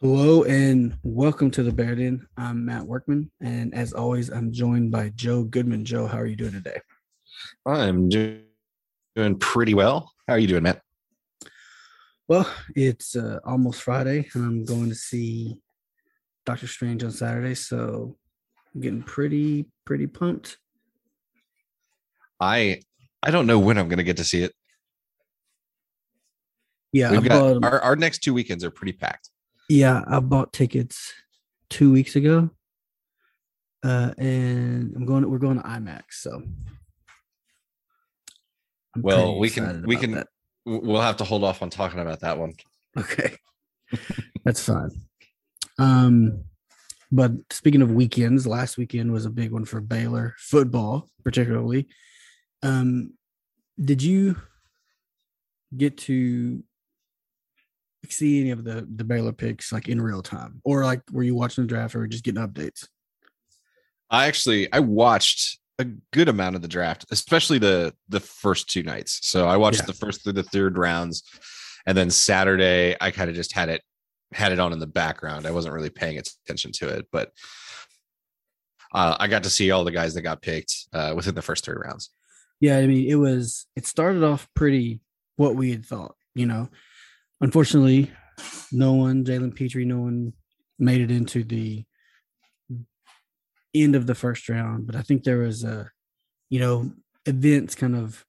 Hello and welcome to the Bear Den. I'm Matt Workman, and as always, I'm joined by Joe Goodman. Joe, how are you doing today? I'm do- doing pretty well. How are you doing, Matt? Well, it's uh, almost Friday, and I'm going to see Doctor Strange on Saturday, so I'm getting pretty pretty pumped. I I don't know when I'm going to get to see it. Yeah, We've got our, our next two weekends are pretty packed. Yeah, I bought tickets two weeks ago, uh, and I'm going. We're going to IMAX, so. I'm Well, we can- we can- that. We'll have to hold off on talking about that one. Okay. That's fine. Um, but speaking of weekends, last weekend was a big one for Baylor football, particularly. Um, did you get to see any of the the Baylor picks like in real time, or like were you watching the draft or just getting updates? I actually I watched a good amount of the draft, especially the the first two nights. So I watched Yeah. the first through the third rounds, and then Saturday I kind of just had it had it on in the background. I wasn't really paying attention to it, but uh, I got to see all the guys that got picked uh, within the first three rounds. Yeah, I mean, it was it started off pretty what we had thought, you know. Unfortunately, no one, Jalen Pitre, no one made it into the end of the first round. But I think there was a, you know, events kind of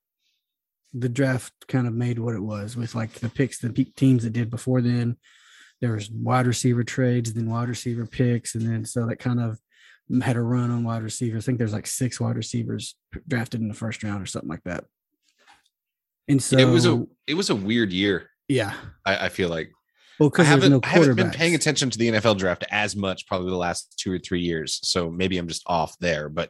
the draft kind of made what it was with like the picks, the teams that did before then. There was wide receiver trades, then wide receiver picks, and then so that kind of had a run on wide receivers. I think there's like six wide receivers drafted in the first round or something like that. And so it was a it was a weird year. Yeah. I, I feel like Well, I because there's haven't, no I haven't been paying attention to the NFL draft as much probably the last two or three years. So maybe I'm just off there. But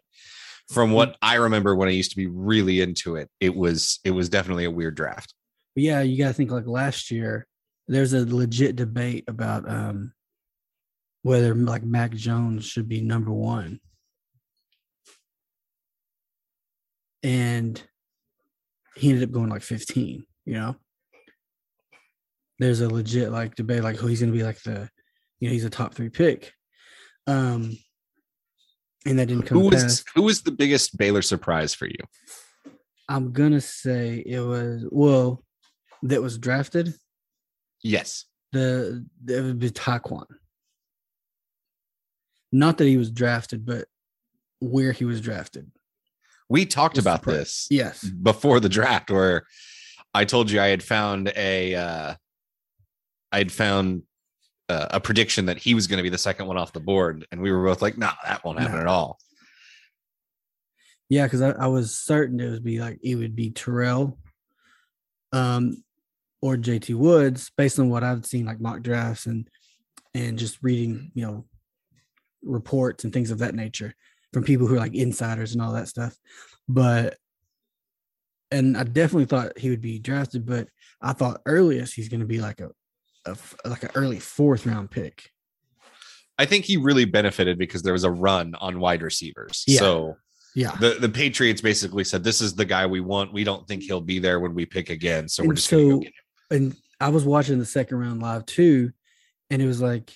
from what I remember when I used to be really into it, it was it was definitely a weird draft. But yeah, you got to think like last year, there's a legit debate about um whether like Mac Jones should be number one. And he ended up going like 15, you know. There's a legit like debate like who he's gonna be like the you know, he's a top three pick. Um and that didn't come Who was past. who was the biggest Baylor surprise for you? I'm gonna say it was well that was drafted. Yes. the it would be Tyquan. Not that he was drafted, but where he was drafted. We talked about surprised. this Yes. before the draft where I told you I had found a uh I had found uh, a prediction that he was going to be the second one off the board and we were both like, "No, that won't happen No. at all." Yeah, because I, I was certain it would be like it would be Terrel, um, or JT Woods, based on what I've seen like mock drafts and and just reading, you know, reports and things of that nature from people who are like insiders and all that stuff. But and I definitely thought he would be drafted, but I thought earliest he's going to be like a, a like an early fourth round pick. I think he really benefited because there was a run on wide receivers. Yeah. So Yeah. the, the Patriots basically said, This is the guy we want. We don't think he'll be there when we pick again. So we're And just gonna go get him. and I was watching the second round live too, and it was like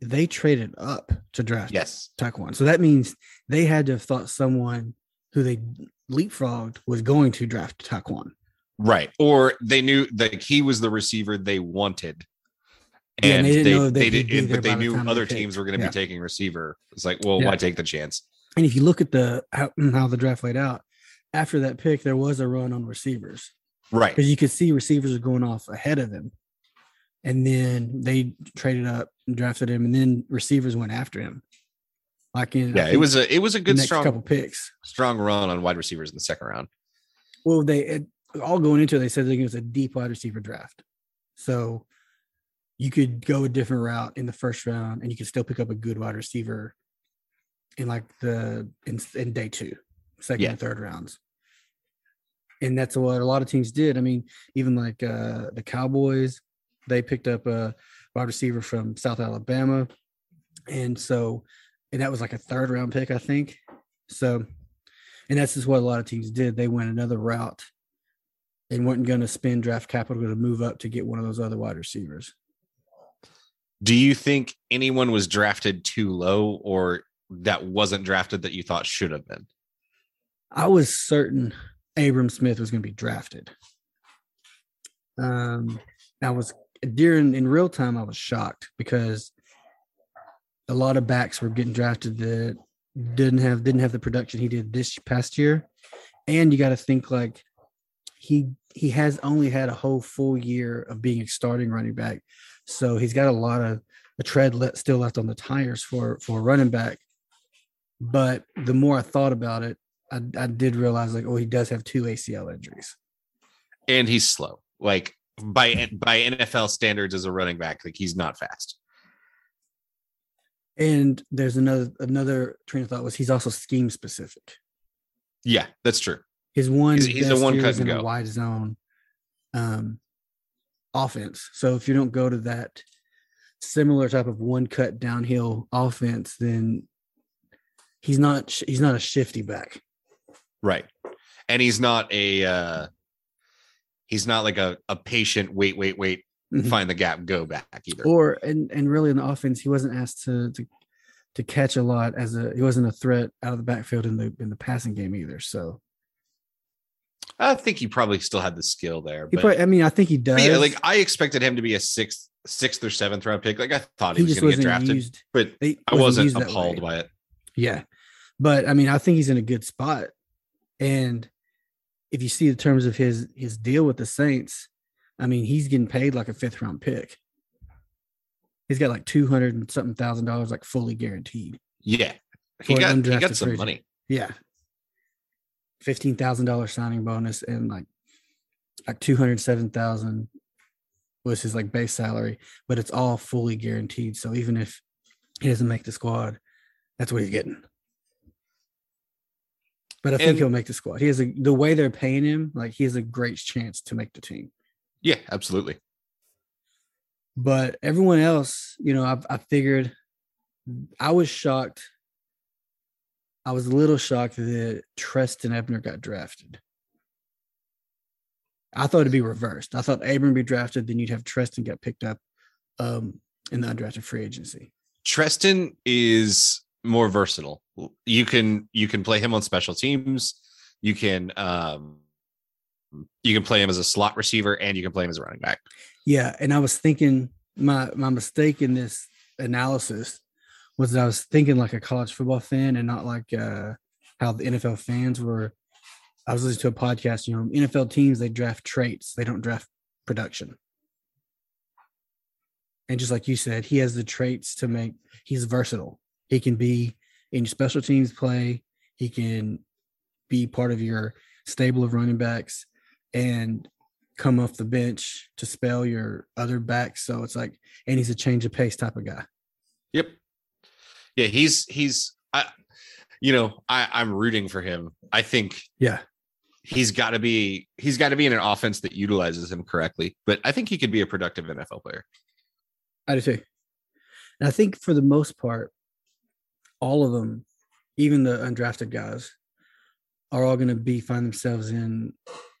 they traded up to draft Yes. Tyquan. So that means they had to have thought someone who they leapfrogged was going to draft Tyquan. Right. Or they knew that he was the receiver they wanted. Yeah, and they they, didn't know they, that he'd did, but they by the knew they other teams were going to Yeah. be taking receiver. It's like, well, Yeah. why take the chance? And if you look at the how, how the draft laid out, after that pick, there was a run on receivers Right. because you could see receivers are going off ahead of him. And then they traded up and drafted him, and then receivers went after him. Like in Yeah, it was a it was a good strong couple picks. strong run on wide receivers in the second round. Well, they it, all going into it, they said it was a deep wide receiver draft. So you could go a different route in the first round and you could still pick up a good wide receiver in like the in, in day two, second Yeah. and third rounds. And that's what a lot of teams did. I mean, even like uh the Cowboys, they picked up a wide receiver from South Alabama. And so and that was like a third round pick, I think. So and that's just what a lot of teams did. They went another route and weren't going to spend draft capital to move up to get one of those other wide receivers. Do you think anyone was drafted too low or that wasn't drafted that you thought should have been? I was certain Abram Smith was going to be drafted. Um, I was during in real time. I was shocked because a lot of backs were getting drafted that didn't have didn't have the production he did this past year, and you got to think like he he has only had a whole full year of being a starting running back, so he's got a lot of a tread let, still left on the tires for for a running back. But the more I thought about it, I, I did realize like, oh, he does have two ACL injuries. And he's slow. Like by by NFL standards as a running back, like he's not fast. And there's another another train of thought was he's also scheme specific. Yeah, that's true. His one He's- he's a one cut and go. wide zone um, offense. So if you don't go to that similar type of one cut downhill offense, then he's not he's not a shifty back. Right. And he's not a uh he's not like a, a patient wait, wait, wait, Mhm. find the gap, go back either. Or and and really in the offense, he wasn't asked to to to catch a lot as a he wasn't a threat out of the backfield in the in the passing game either. So I think he probably still had the skill there. But, probably, I mean, I think he does. yeah, like I expected him to be a sixth, sixth or seventh round pick. Like I thought he, he was gonna get drafted, used. but I wasn't appalled by it. Yeah. But I mean, I think he's in a good spot. And if you see the terms of his his deal with the Saints, I mean, he's getting paid like a fifth round pick. He's got like two hundred and something thousand dollars, like fully guaranteed. Yeah. He got he got some money. Yeah. Fifteen thousand dollars signing bonus and like like two hundred seven thousand was his like base salary, but it's all fully guaranteed. So even if he doesn't make the squad, that's what he's getting. But I think And- he'll make the squad. He has a the way they're paying him, like he has a great chance to make the team. Yeah, absolutely. But everyone else, you know, I, I figured I was shocked. I was a little shocked that Trestan Ebner got drafted. I thought it'd be reversed. I thought Abram be drafted, then you'd have Trestan get picked up um, in the undrafted free agency. Trestan is more versatile. You can you can play him on special teams. You can um you can play him as a slot receiver and you can play him as a running back. Yeah, and I was thinking my my mistake in this analysis was that I was thinking like a college football fan and not like uh how the NFL fans were. I was listening to a podcast, you know, NFL teams they draft traits, they don't draft production. And just like you said, he has the traits to make he's versatile. He can be in special teams play, he can be part of your stable of running backs and come off the bench to spell your other backs. So it's like, and he's a change of pace type of guy. Yep. Yeah, he's he's I you know, I I'm rooting for him. I think Yeah. he's got to be he's got to be in an offense that utilizes him correctly. But I think he could be a productive NFL player. I do too. And I think for the most part, all of them, even the undrafted guys, are all going to be find themselves in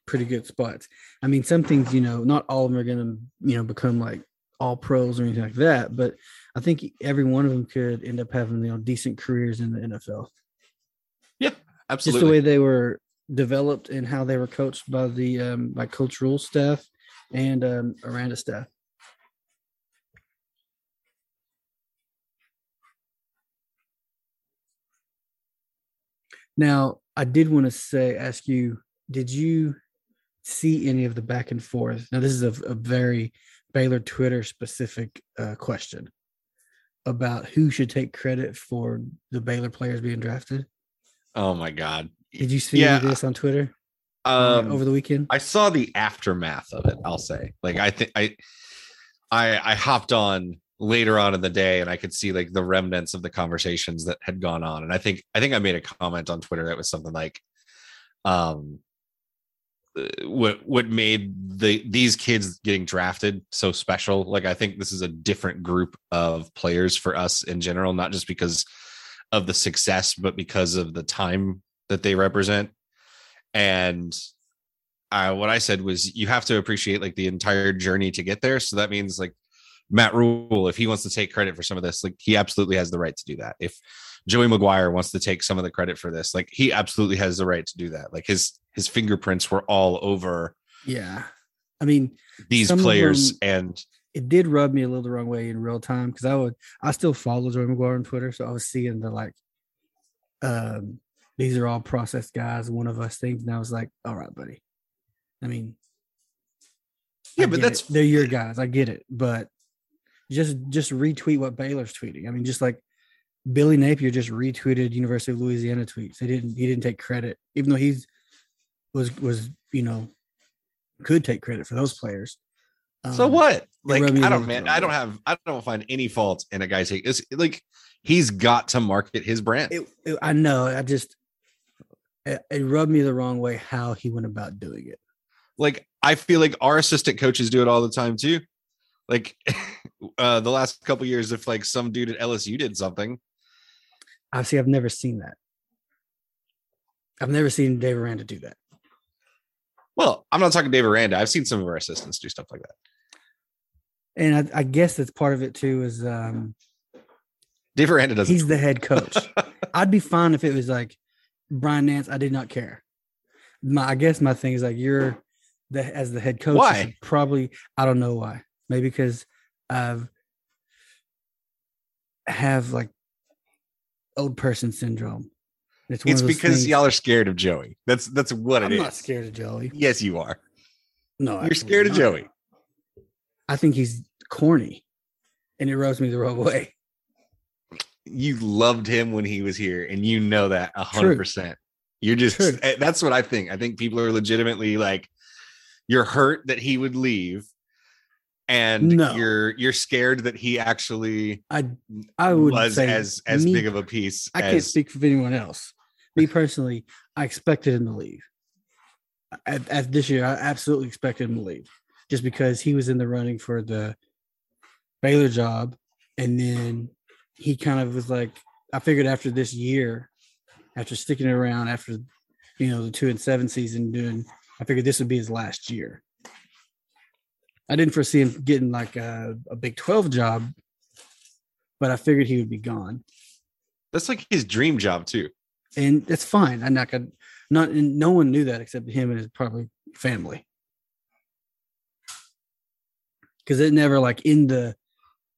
pretty good spots. I mean, some things, you know, not all of them are going to, you know, become like all pros or anything like that. But I think every one of them could end up having, you know, decent careers in the NFL. Yeah, absolutely. Just the way they were developed and how they were coached by the um, by Coach Rhule staff and um, Aranda staff. Now, I did want to say, ask you, did you see any of the back and forth? Now, this is a, a very Baylor Twitter specific uh, question about who should take credit for the Baylor players being drafted. oh my god. Did you see Yeah, this on Twitter Um over the weekend? I saw the aftermath of it, I'll say. Like I think I I I hopped on later on in the day and I could see like the remnants of the conversations that had gone on. And I think I think I made a comment on Twitter that was something like um what what made the these kids getting drafted so special. Like i think this is a different group of players for us in general not just because of the success but because of the time that they represent. And uh, what i said was you have to appreciate like the entire journey to get there. So that means like matt Rhule, if he wants to take credit for some of this like he absolutely has the right to do that. If joey mcguire wants to take some of the credit for this like he absolutely has the right to do that. Like his his fingerprints were all over Yeah. I mean, these players them- and it did rub me a little the wrong way in real time because I would I still follow Joey McGuire on Twitter, so I was seeing the like um these are all processed guys, one of us things, and I was like, all right, buddy. I mean, I Yeah, but that's- it. they're your guys. I get it, but just just retweet what Baylor's tweeting. I mean, just like Billy Napier just retweeted University of Louisiana tweets. They didn't he didn't take credit, even though he's was was you know could take credit for those players. so Um, what like i don't man i don't have i don't find any fault in a guy take it's like he's got to market his brand It, it- I know. I just it, it rubbed me the wrong way how he went about doing it. like i feel like our assistant coaches do it all the time too like uh the last couple years if like some dude at lsu did something I see. I've never seen that. I've never seen Dave Aranda do that. Well i'm not talking dave aranda i've seen some of our assistants do stuff like that And I, I guess that's part of it too. Is um, dave aranda doesn't he's the head coach. I'd be fine if it was like Brian Nance. I did not care. My, I guess my thing is like you're the as the head coach. Why? Probably I don't know why. Maybe because I've have like old person syndrome. It's, it's because things- y'all are scared of joey that's that's what it I'm not scared of Joey. yes you are No, you're scared of joey I think he's corny, and it rubs me the wrong way. you loved him when he was here, and you know that a hundred percent. You're just True. eh, that's what I think. I think people are legitimately like, you're hurt that he would leave, and No. you're you're scared that he actually I I would was say as as me- big of a piece. I can't speak for anyone else. Me personally, I expected him to leave. At, at this year, I absolutely expected him to leave, just because he was in the running for the Baylor job, and then he kind of was like, I figured after this year, after sticking around after, you know, the two and seven season, doing, I figured this would be his last year. I didn't foresee him getting like a, a Big Twelve job, but I figured he would be gone That's like his dream job too. And it's fine. I'm not gonna not and no one knew that except him and his probably family. Because it never like in the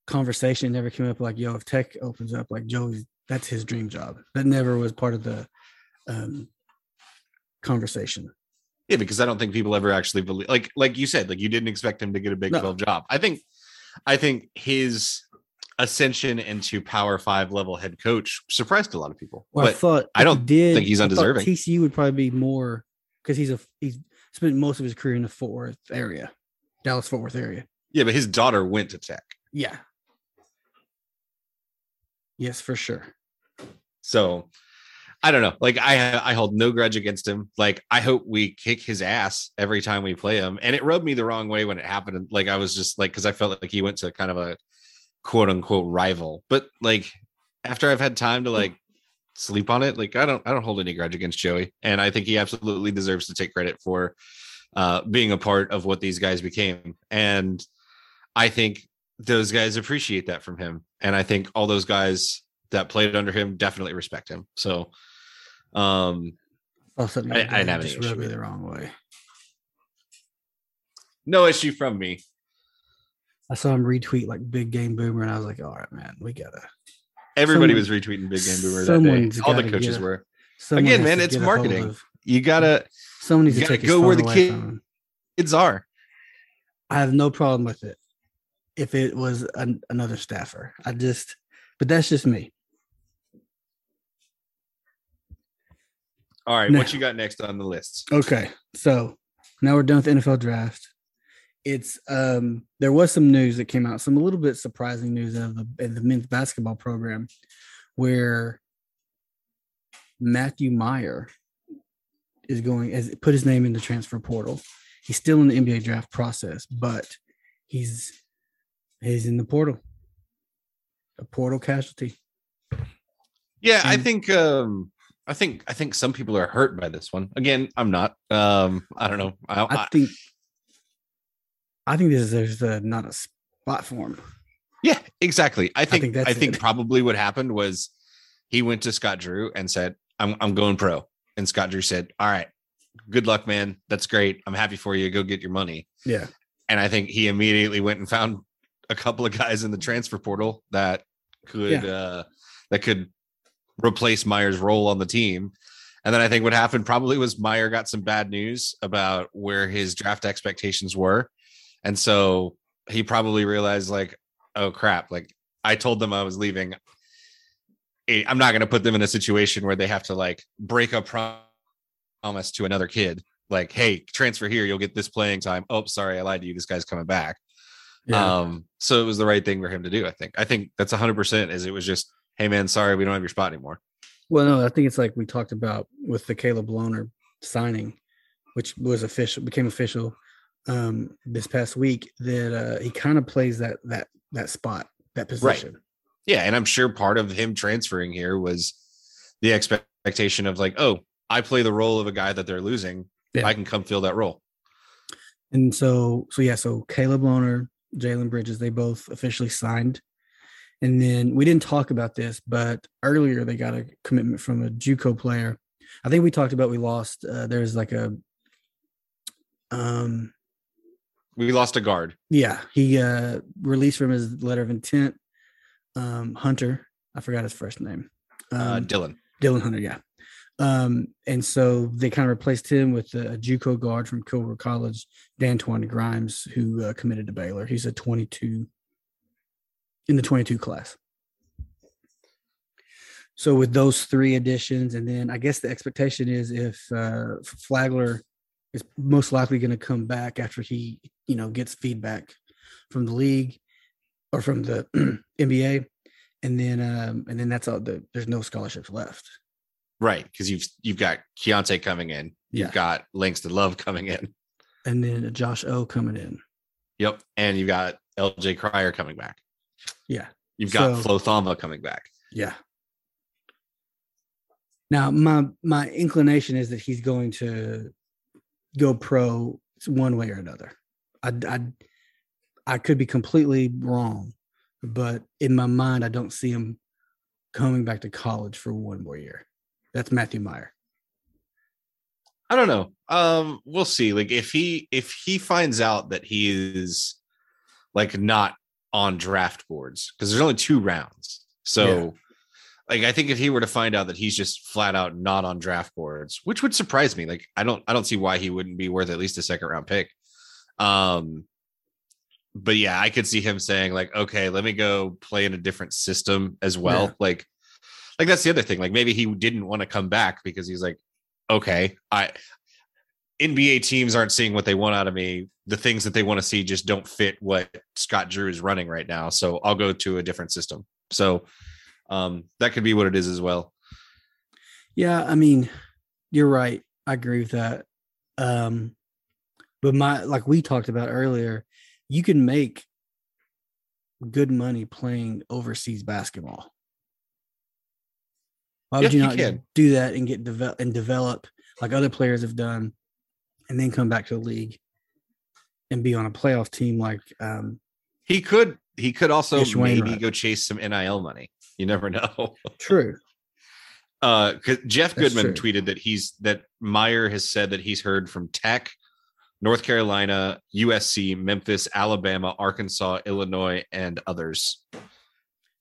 conversation never came up like, yo, if tech opens up, like Joey's that's his dream job. That never was part of the um conversation. Yeah, because I don't think people ever actually believe like like you said, like you didn't expect him to get a Big No. 12 job. I think I think his ascension into power five level head coach surprised a lot of people. Well, I thought I don't did, think he's undeserving. TCU would probably be more because he's a he's spent most of his career in the Fort Worth area, Dallas Fort Worth area. yeah, but his daughter went to tech. Yeah. Yes, for sure. So I don't know. Like I I hold no grudge against him. Like I hope we kick his ass every time we play him. And it rubbed me the wrong way when it happened. Like I was just like because I felt like he went to kind of a quote unquote rival. But like after I've had time to like sleep on it, like I don't I don't hold any grudge against Joey. And I think he absolutely deserves to take credit for uh being a part of what these guys became. And I think those guys appreciate that from him. And I think all those guys that played under him definitely respect him. So um All of I- I didn't have any just issue rubbed me with the wrong way. no issue from me. I saw him retweet like Big Game Boomer, and I was like, "All right, man, we gotta." Everybody Someone- was retweeting Big Game Boomer that day. All the coaches get- were. Again, man, it's a marketing. of- You gotta Someone needs you to take go where the kid- kids are. I have no problem with it if it was an, another staffer. I just, but that's just me. All right, No. what you got next on the list? Okay, so now we're done with the NFL draft. It's um there was some news that came out, some a little bit surprising news of the, of the men's basketball program where Matthew Mayer is going as put his name in the transfer portal. He's still in the NBA draft process, but he's he's in the portal. A portal casualty. Yeah, I think um I think I think some people are hurt by this one. Again, I'm not. Um I don't know. I I, think I think this is there's not a spot for him. yeah, exactly. I think I think think, that's it. probably what happened was he went to Scott Drew and said, "I'm I'm going pro." And Scott Drew said, "All right. Good luck, man. That's great. I'm happy for you. Go get your money." Yeah. And I think he immediately went and found a couple of guys in the transfer portal that could Yeah. uh that could replace Mayer's role on the team. And then I think what happened probably was Mayer got some bad news about where his draft expectations were. And so he probably realized like, oh crap, like I told them I was leaving. Eh, I'm not going to put them in a situation where they have to like break a promise to another kid. Like, hey, transfer here, you'll get this playing time. Oh, sorry, I lied to you. This guy's coming back. Yeah. Um, so it was the right thing for him to do. I think. I think that's 100. percent Is it was just, hey man, sorry, we don't have your spot anymore. Well, no, I think it's like we talked about with the Caleb Lohner signing, which was official, became official um, this past week. That uh, he kind of plays that that that spot, that position. Yeah, and I'm sure part of him transferring here was the expectation of like, oh, I play the role of a guy that they're losing. Yeah. I can come fill that role. And so, so yeah, so Caleb Lohner, Jalen Bridges, they both officially signed. And then we didn't talk about this, but earlier they got a commitment from a JUCO player. I think we talked about we lost. Uh, there's like a, um, We lost a guard. yeah, he uh released from his letter of intent. Um, Hunter, I forgot his first name. Um, Uh, Dylan. Dylan Hunter, yeah. Um, and so they kind of replaced him with a, JUCO guard from Kilgore College, D'Antoine Grimes, who uh, committed to Baylor. He's a 22 in the 22 class. So with those three additions, and then I guess the expectation is if uh, Flagler is most likely going to come back after he, you know, gets feedback from the league or from the NBA, and then um, and then that's all. The, there's no scholarships left. Right. Because you've you've got Keyonte coming in. You've Yeah. got Langston Love coming in. and then Josh O coming in. Yep. And you've got LJ Cryer coming back. Yeah. You've got So- Flo Thamba coming back. Yeah. Now my my inclination is that he's going to go pro one way or another. I I I could be completely wrong, but in my mind I don't see him coming back to college for one more year. That's Matthew Mayer. I don't know. Um, we'll see. Like if he if he finds out that he is like not on draft boards because there's only two rounds. So. Like I think if he were to find out that he's just flat out not on draft boards, which would surprise me. Like I don't I don't see why he wouldn't be worth at least a second round pick. Um but yeah, I could see him saying like, okay, let me go play in a different system as well. Yeah. Like, like that's the other thing. Like maybe he didn't want to come back because he's like, okay, I NBA teams aren't seeing what they want out of me. The things that they want to see just don't fit what Scott Drew is running right now. So I'll go to a different system. So um that could be what it is as well. Yeah, I mean, you're right. I agree with that. Um, but my like we talked about earlier, you can make good money playing overseas basketball. Why would you you not can. do that and get develop and develop like other players have done, and then come back to the league and be on a playoff team like um, He could he could also maybe go chase some NIL money. You never know. True. uh Jeff Goodman tweeted that he's that Mayer has said that he's heard from Tech, North Carolina, USC, Memphis, Alabama, Arkansas, Illinois, and others.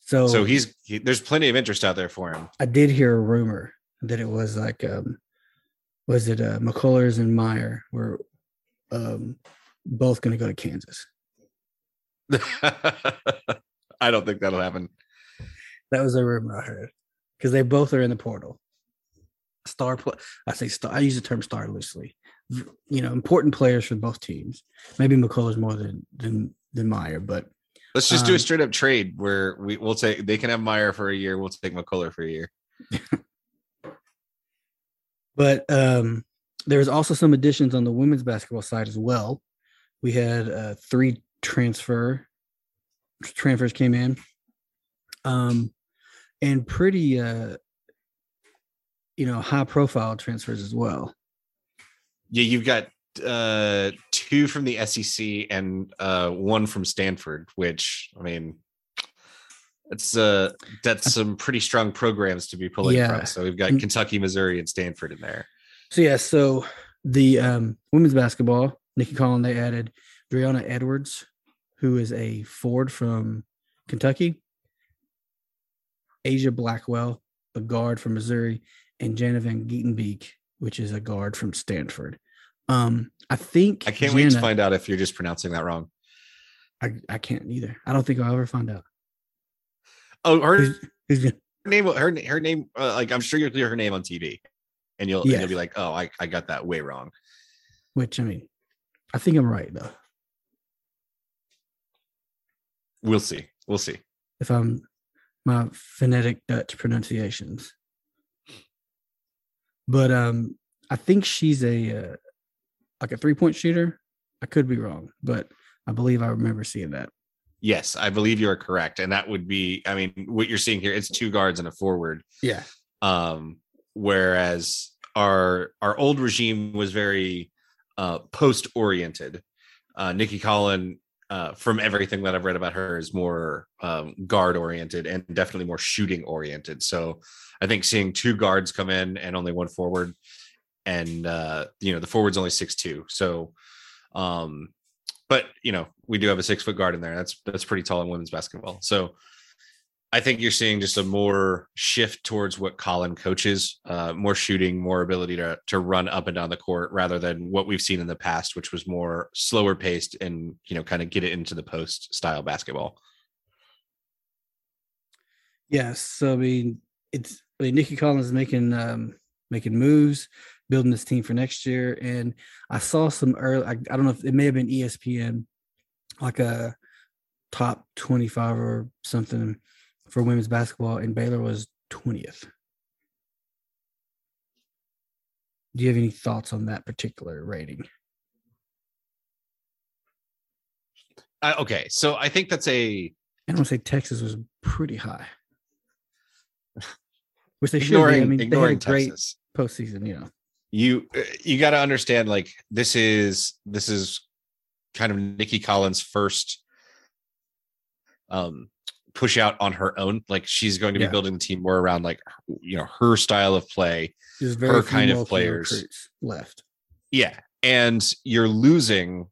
So, So he's he, there's plenty of interest out there for him. I did hear a rumor that it was like um was it uh McCullers and Mayer were um both gonna go to Kansas. I don't think that'll happen. That was a rumor I heard. Because they both are in the portal. Star play I say star I use the term star loosely. you know important players for both teams. Maybe McCullar's more than than than Mayer, but Let's just do a Um, straight up trade where we we'll take they can have Mayer for a year. We'll take McCullough for a year. but um, there's also some additions on the women's basketball side as well. We had uh, three transfer transfers came in, um, and pretty uh, you know high profile transfers as well. Yeah, you've got uh two from the SEC and uh one from Stanford, which I mean it's uh that's some pretty strong programs to be pulling Yeah. from. So we've got Kentucky, Missouri, and Stanford in there. So yeah, so the um, women's basketball, Nicki Collen, they added Dre'Una Edwards, who is a ford from Kentucky, Aijha Blackwell, a guard from Missouri, and Jana Van Gytenbeek, which is a guard from Stanford. Um, I think I can't wait to find out if you're just pronouncing that wrong. I, I can't either. I don't think I'll ever find out. Oh, her Who's, who's gonna, name her her name uh, like I'm sure you'll hear her name on TV and you'll and you'll be like, "Oh, I I got that way wrong." which I mean, I think I'm right though. We'll see. We'll see. if I'm my phonetic Dutch pronunciations. But um I think she's a uh, like a three point shooter. I could be wrong, but I believe I remember seeing that. Yes, I believe you are correct. And that would be, I mean, what you're seeing here, it's two guards and a forward. Yeah. Um, whereas our our old regime was very uh post oriented. Uh Nikki Collin, uh, from everything that I've read about her, is more um guard oriented and definitely more shooting oriented. So I think seeing two guards come in and only one forward, and uh, you know, the forward's only six two. So um but you know we do have a six foot guard in there that's that's pretty tall in women's basketball so i think you're seeing just a more shift towards what collen coaches uh, more shooting more ability to to run up and down the court rather than what we've seen in the past which was more slower paced and you know kind of get it into the post style basketball Yes. So I mean it's I mean Nicki Collins is making um making moves, building this team for next year. And I saw some early I, I don't know if it may have been ESPN, like a top 25 or something for women's basketball, and Baylor was 20th. Do you have any thoughts on that particular rating? uh, okay so i think that's a I don't want to say Texas was pretty high. Which they should ignoring be. I mean, they had a ignoring great texas postseason, you know. you you got to understand like this is this is kind of Nicki Collen's first um push out on her own like she's going to be Yeah. building the team more around like you know her style of play Her kind of players. left. yeah and you're losing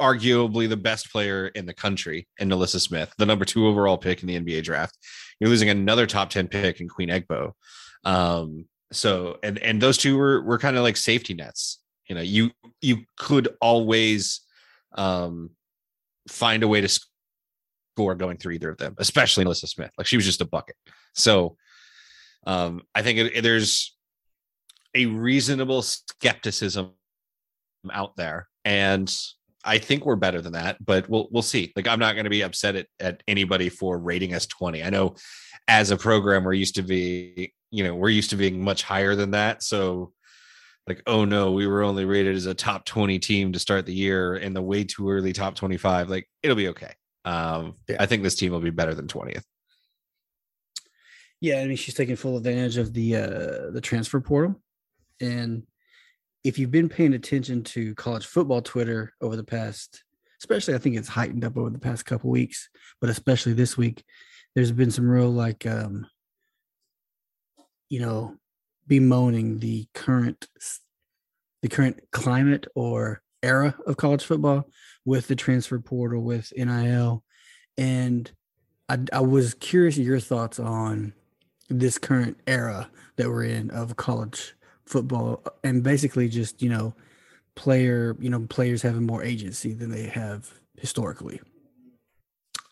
arguably the best player in the country in NaLyssa Smith the number 2 overall pick in the NBA draft you're losing another top 10 pick in Queen Egbo um so and and those two were were kind of like safety nets you know you you could always um find a way to score going through either of them especially nalyssa smith. Like she was just a bucket. So um i think it, there's a reasonable skepticism out there and i think we're better than that but we'll we'll see. Like i'm not going to be upset at, at anybody for rating us 20 i know as a program we're used to be you know we're used to being much higher than that. So like oh no we were only rated as a top 20 team to start the year in the way too early top 25 like it'll be okay um Yeah. i think this team will be better than 20th Yeah, I mean she's taking full advantage of the uh the transfer portal. And if you've been paying attention to college football Twitter over the past, especially I think it's heightened up over the past couple weeks, but especially this week, there's been some real like um you know bemoaning the current the current climate or era of college football with the transfer portal with NIL and I, I was curious your thoughts on this current era that we're in of college football and basically just you know player you know players having more agency than they have historically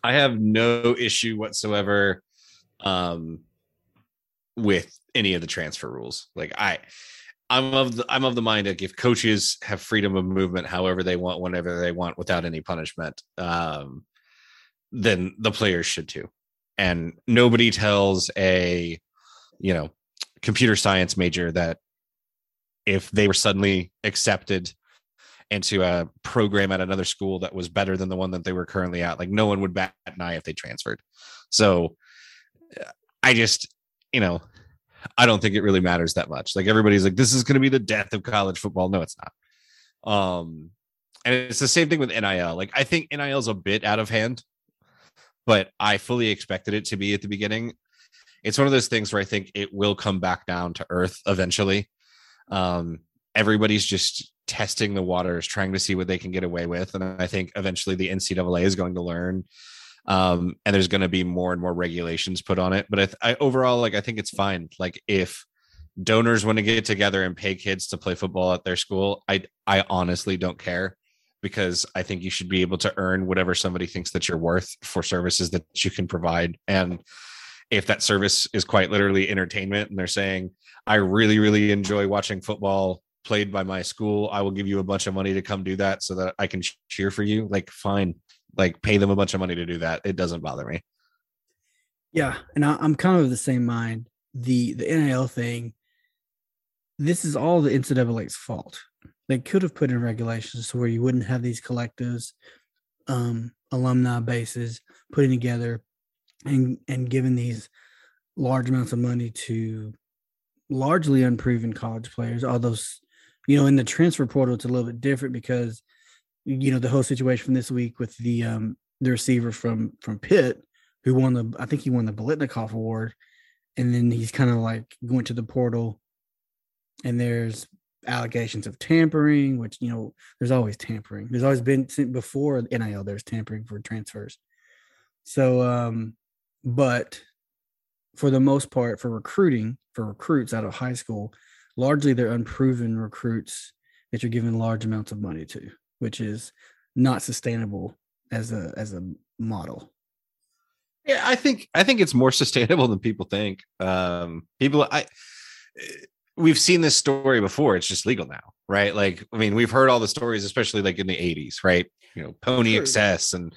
I have no issue whatsoever um with any of the transfer rules. Like I I'm of the I'm of the mind that if coaches have freedom of movement however they want, whenever they want, without any punishment, um, then the players should too. And nobody tells a, you know, computer science major that if they were suddenly accepted into a program at another school that was better than the one that they were currently at, like no one would bat an eye if they transferred. So I just, you know, I don't think it really matters that much. Like everybody's like, this is going to be the death of college football. No, it's not. Um, and it's the same thing with NIL. Like I think NIL is a bit out of hand, but I fully expected it to be at the beginning. It's one of those things where I think it will come back down to earth eventually. Um, everybody's just testing the waters, trying to see what they can get away with, and I think eventually the NCAA is going to learn um, and there's going to be more and more regulations put on it. But I, I overall like I think it's fine. Like if donors want to get together and pay kids to play football at their school, I I honestly don't care because I think you should be able to earn whatever somebody thinks that you're worth for services that you can provide. And if that service is quite literally entertainment and they're saying, I really, really enjoy watching football played by my school, I will give you a bunch of money to come do that so that I can cheer for you. Like, fine, like pay them a bunch of money to do that. It doesn't bother me. Yeah, and I, am kind of the same mind. The the NIL thing. This is all the NCAA's fault. They could have put in regulations to where you wouldn't have these collectives, um, alumni bases putting together, and and giving these large amounts of money to largely unproven college players. Although, you know, in the transfer portal, it's a little bit different because you know the whole situation from this week with the um the receiver from from Pitt who won the I think he won the Biletnikoff award. And then he's kind of like going to the portal. And there's allegations of tampering which you know there's always tampering. There's always been before NIL there's tampering for transfers. So um but for the most part for recruiting for recruits out of high school largely they're unproven recruits that you're giving large amounts of money to which is not sustainable as a as a model. Yeah, I think I think it's more sustainable than people think. Um, people, I we've seen this story before. It's just legal now, right? Like, I mean, we've heard all the stories, especially like in the '80s, right? You know, Pony True. Excess and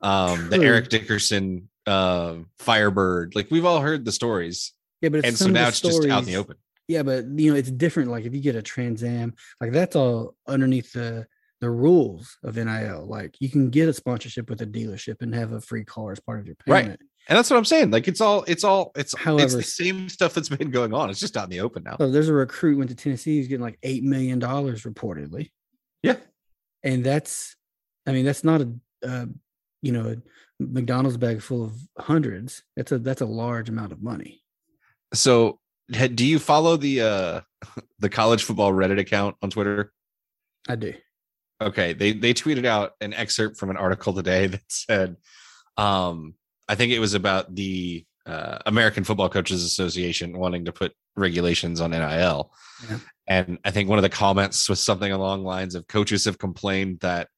um, the Eric Dickerson uh, Firebird. Like, we've all heard the stories. Yeah, but and so now it's stories, just out in the open. Yeah, but you know, it's different. Like if you get a Trans Am, like that's all underneath the the rules of NIL. Like you can get a sponsorship with a dealership and have a free car as part of your payment. Right. And that's what I'm saying. Like it's all it's all it's however it's the same stuff that's been going on. It's just out in the open now. So there's a recruit went to Tennessee, he's getting like eight million dollars reportedly. Yeah. And that's I mean, that's not a uh, you know, a McDonald's bag full of hundreds. That's a that's a large amount of money. So do you follow the uh the college football Reddit account on Twitter? I do. Okay, they they tweeted out an excerpt from an article today that said, um, I think it was about the uh, American Football Coaches Association wanting to put regulations on NIL, yeah. and I think one of the comments was something along lines of coaches have complained that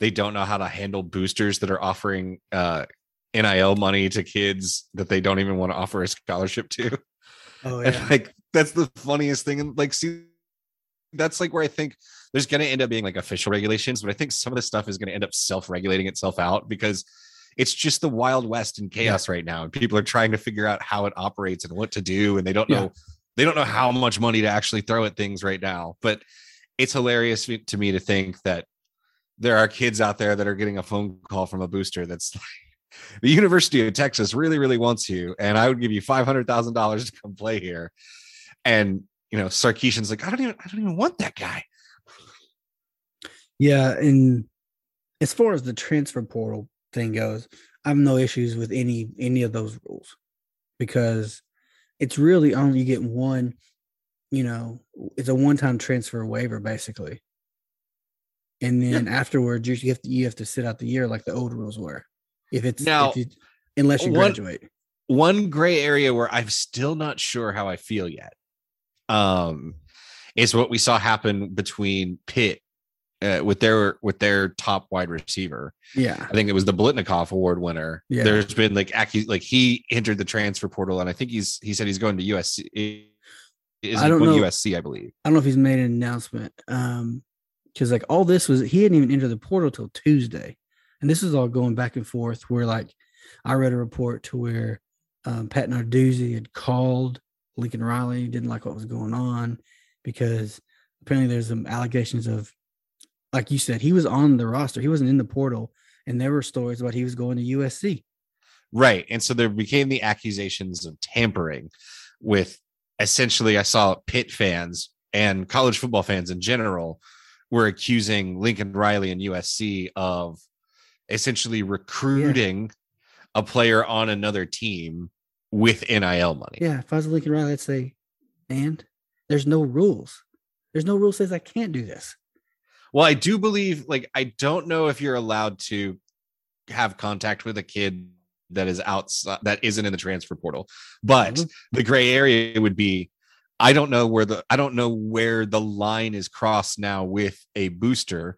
they don't know how to handle boosters that are offering uh, NIL money to kids that they don't even want to offer a scholarship to. Oh yeah, and like that's the funniest thing, and like see that's like where I think there's going to end up being like official regulations, but I think some of the stuff is going to end up self-regulating itself out because it's just the wild west and chaos yeah. right now, and people are trying to figure out how it operates and what to do, and they don't yeah. know they don't know how much money to actually throw at things right now. But it's hilarious to me to think that there are kids out there that are getting a phone call from a booster that's like, the University of Texas really, really wants you, and I would give you five hundred thousand dollars to come play here. And you know, Sarkisian's like, I don't even, I don't even want that guy. Yeah, and as far as the transfer portal thing goes, I have no issues with any any of those rules because it's really only you get one, you know, it's a one-time transfer waiver basically. And then yeah. afterwards, you have to you have to sit out the year like the old rules were. If it's now, if you, unless you one, graduate. One gray area where I'm still not sure how I feel yet um, is what we saw happen between Pitt uh, with their with their top wide receiver. Yeah, I think it was the Biletnikoff Award winner. Yeah. There's been like acu- like he entered the transfer portal, and I think he's he said he's going to USC is I don't know. USC, I believe. I don't know if he's made an announcement. Um, because like all this was he hadn't even entered the portal till Tuesday. And this is all going back and forth where like I read a report to where um, Pat Narduzzi had called Lincoln Riley, didn't like what was going on because apparently there's some allegations of like you said, he was on the roster, he wasn't in the portal, and there were stories about he was going to USC. Right. And so there became the accusations of tampering with essentially, I saw Pitt fans and college football fans in general were accusing Lincoln Riley and USC of essentially recruiting a player on another team with NIL money. Yeah, if I was Lincoln Riley, I'd say, and there's no rules. There's no rule says I can't do this. Well, I do believe, like, I don't know if you're allowed to have contact with a kid that is outside that isn't in the transfer portal, but Mhm. the gray area would be I don't know where the I don't know where the line is crossed now with a booster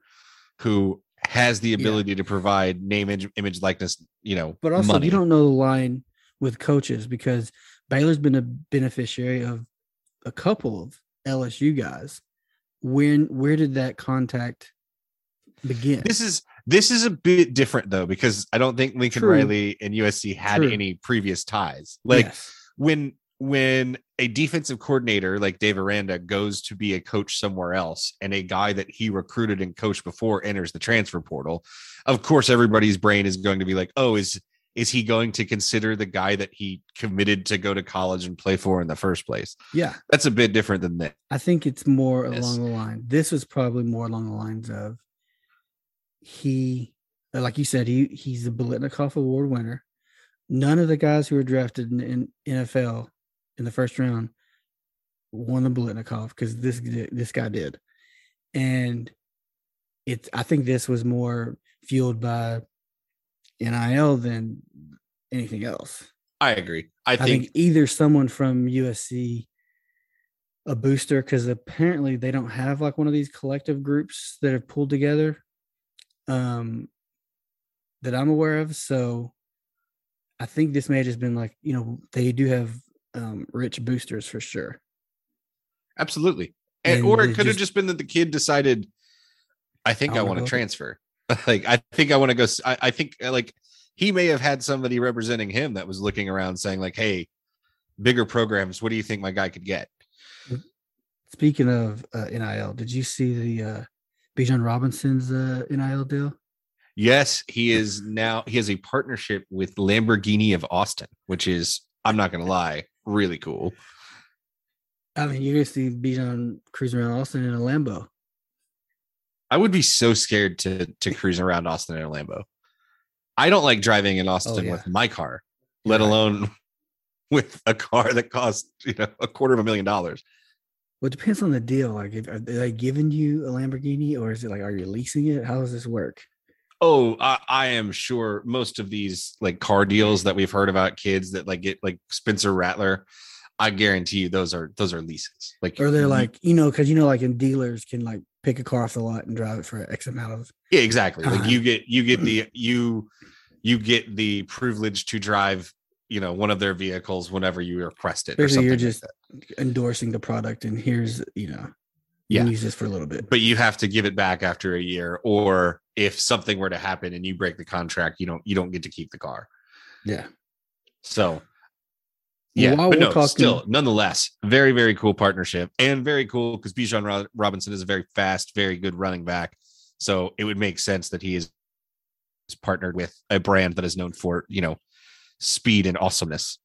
who has the ability to provide name, image, image likeness, you know, But also, money. you don't know the line with coaches because Baylor's been a beneficiary of a couple of LSU guys. When where did that contact begin? This is this is a bit different though because I don't think Lincoln True. Riley and USC had True. any previous ties. Like Yes. when when a defensive coordinator like Dave Aranda goes to be a coach somewhere else and a guy that he recruited and coached before enters the transfer portal, of course everybody's brain is going to be like, "Oh, is is he going to consider the guy that he committed to go to college and play for in the first place?" yeah, That's a bit different than that. I think it's more Yes. along the line. This was probably more along the lines of he, like you said, he he's a Biletnikoff Award winner. None of the guys who were drafted in, in NFL in the first round won the Biletnikoff because this this guy did, and it's I think this was more fueled by NIL than anything else. I agree. I I think, think either someone from USC, a booster, because apparently they don't have like one of these collective groups that have pulled together um, that I'm aware of. So I think this may have just been like, you know, they do have um, rich boosters for sure. absolutely. And, And or it could have just- just been that the kid decided I think I I want to transfer. like I think I want to go I think uh, like he may have had somebody representing him that was looking around saying like, "Hey, bigger programs, what do you think my guy could get?" Speaking of uh, NIL, did you see the uh, Bijan Robinson's uh, NIL deal? Yes, he is now he has a partnership with Lamborghini of Austin, which is I'm not going to lie, really cool. I mean, you're gonna see Bijan cruising around Austin in a Lambo. I would be so scared to to cruise around Austin in a Lambo. I don't like driving in Austin oh, yeah. with my car, let Right. alone with a car that costs you know a quarter of a million dollars. Well, it depends on the deal. Like, if, are they giving you a Lamborghini, or is it like, are you leasing it? How does this work? Oh, I, I am sure most of these like car deals that we've heard about kids that like get like Spencer Rattler. I guarantee you those are those are leases. Like Or they're like, you know, because you know, like in dealers can like pick a car off the lot and drive it for X amount of. yeah, exactly. Like you get you get the you you get the privilege to drive you know one of their vehicles whenever you request it. Or Basically, something you're just that. endorsing the product, and here's, you know, you Yeah. use this for a little bit. but you have to give it back after a year, or if something were to happen and you break the contract, you don't you don't get to keep the car. Yeah. So, yeah, while but no, talking- still, nonetheless, very, very cool partnership and very cool because Bijan Ro- Robinson is a very fast, very good running back. So it would make sense that he is is partnered with a brand that is known for, you know, speed and awesomeness.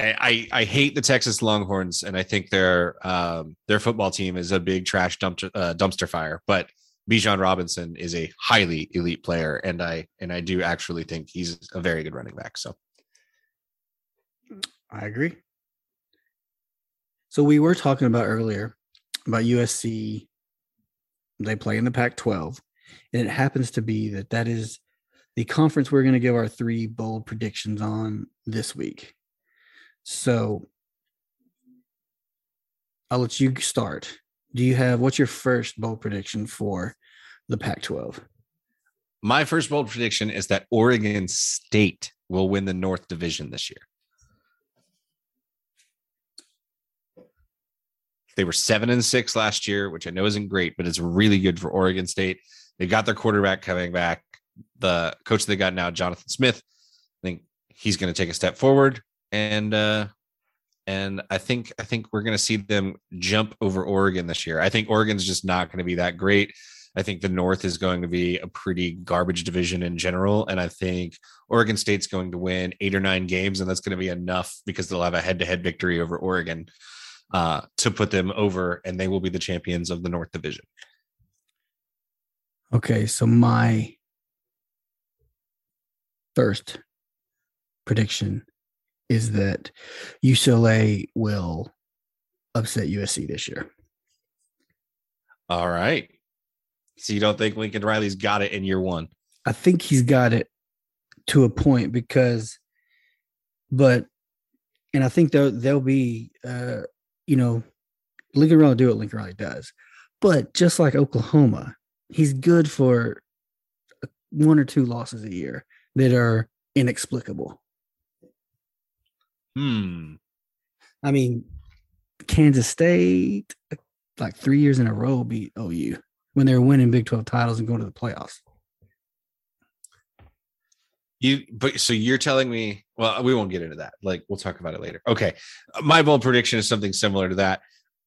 I, I I hate the Texas Longhorns, and I think their um, their football team is a big trash dumpster uh, dumpster fire. But Bijan Robinson is a highly elite player, and I and I do actually think he's a very good running back. So I agree. So we were talking about earlier about USC. They play in the Pac-12, and it happens to be that that is the conference we're going to give our three bold predictions on this week. So I'll let you start. Do you have what's your first bold prediction for the Pac-12? my first bold prediction is that Oregon State will win the North Division this year. They were seven and six last year, which I know isn't great, but it's really good for Oregon State. They got their quarterback coming back. The coach they got now, Jonathan Smith, I think he's going to take a step forward, and uh, and I think I think we're going to see them jump over Oregon this year. I think Oregon's just not going to be that great. I think the North is going to be a pretty garbage division in general. And I think Oregon State's going to win eight or nine games, and that's going to be enough because they'll have a head to head victory over Oregon uh, to put them over, and they will be the champions of the North Division. Okay. So my first prediction is that UCLA will upset USC this year. All right. So you don't think Lincoln Riley's got it in year one? I think he's got it to a point because, but, and I think they'll they'll be, uh, you know, Lincoln Riley do what Lincoln Riley does, but just like Oklahoma, he's good for one or two losses a year that are inexplicable. Hmm. I mean, Kansas State, like three years in a row, beat OU when they were winning Big 12 titles and going to the playoffs. You, but so you're telling me, well, we won't get into that. Like, we'll talk about it later. Okay. My bold prediction is something similar to that.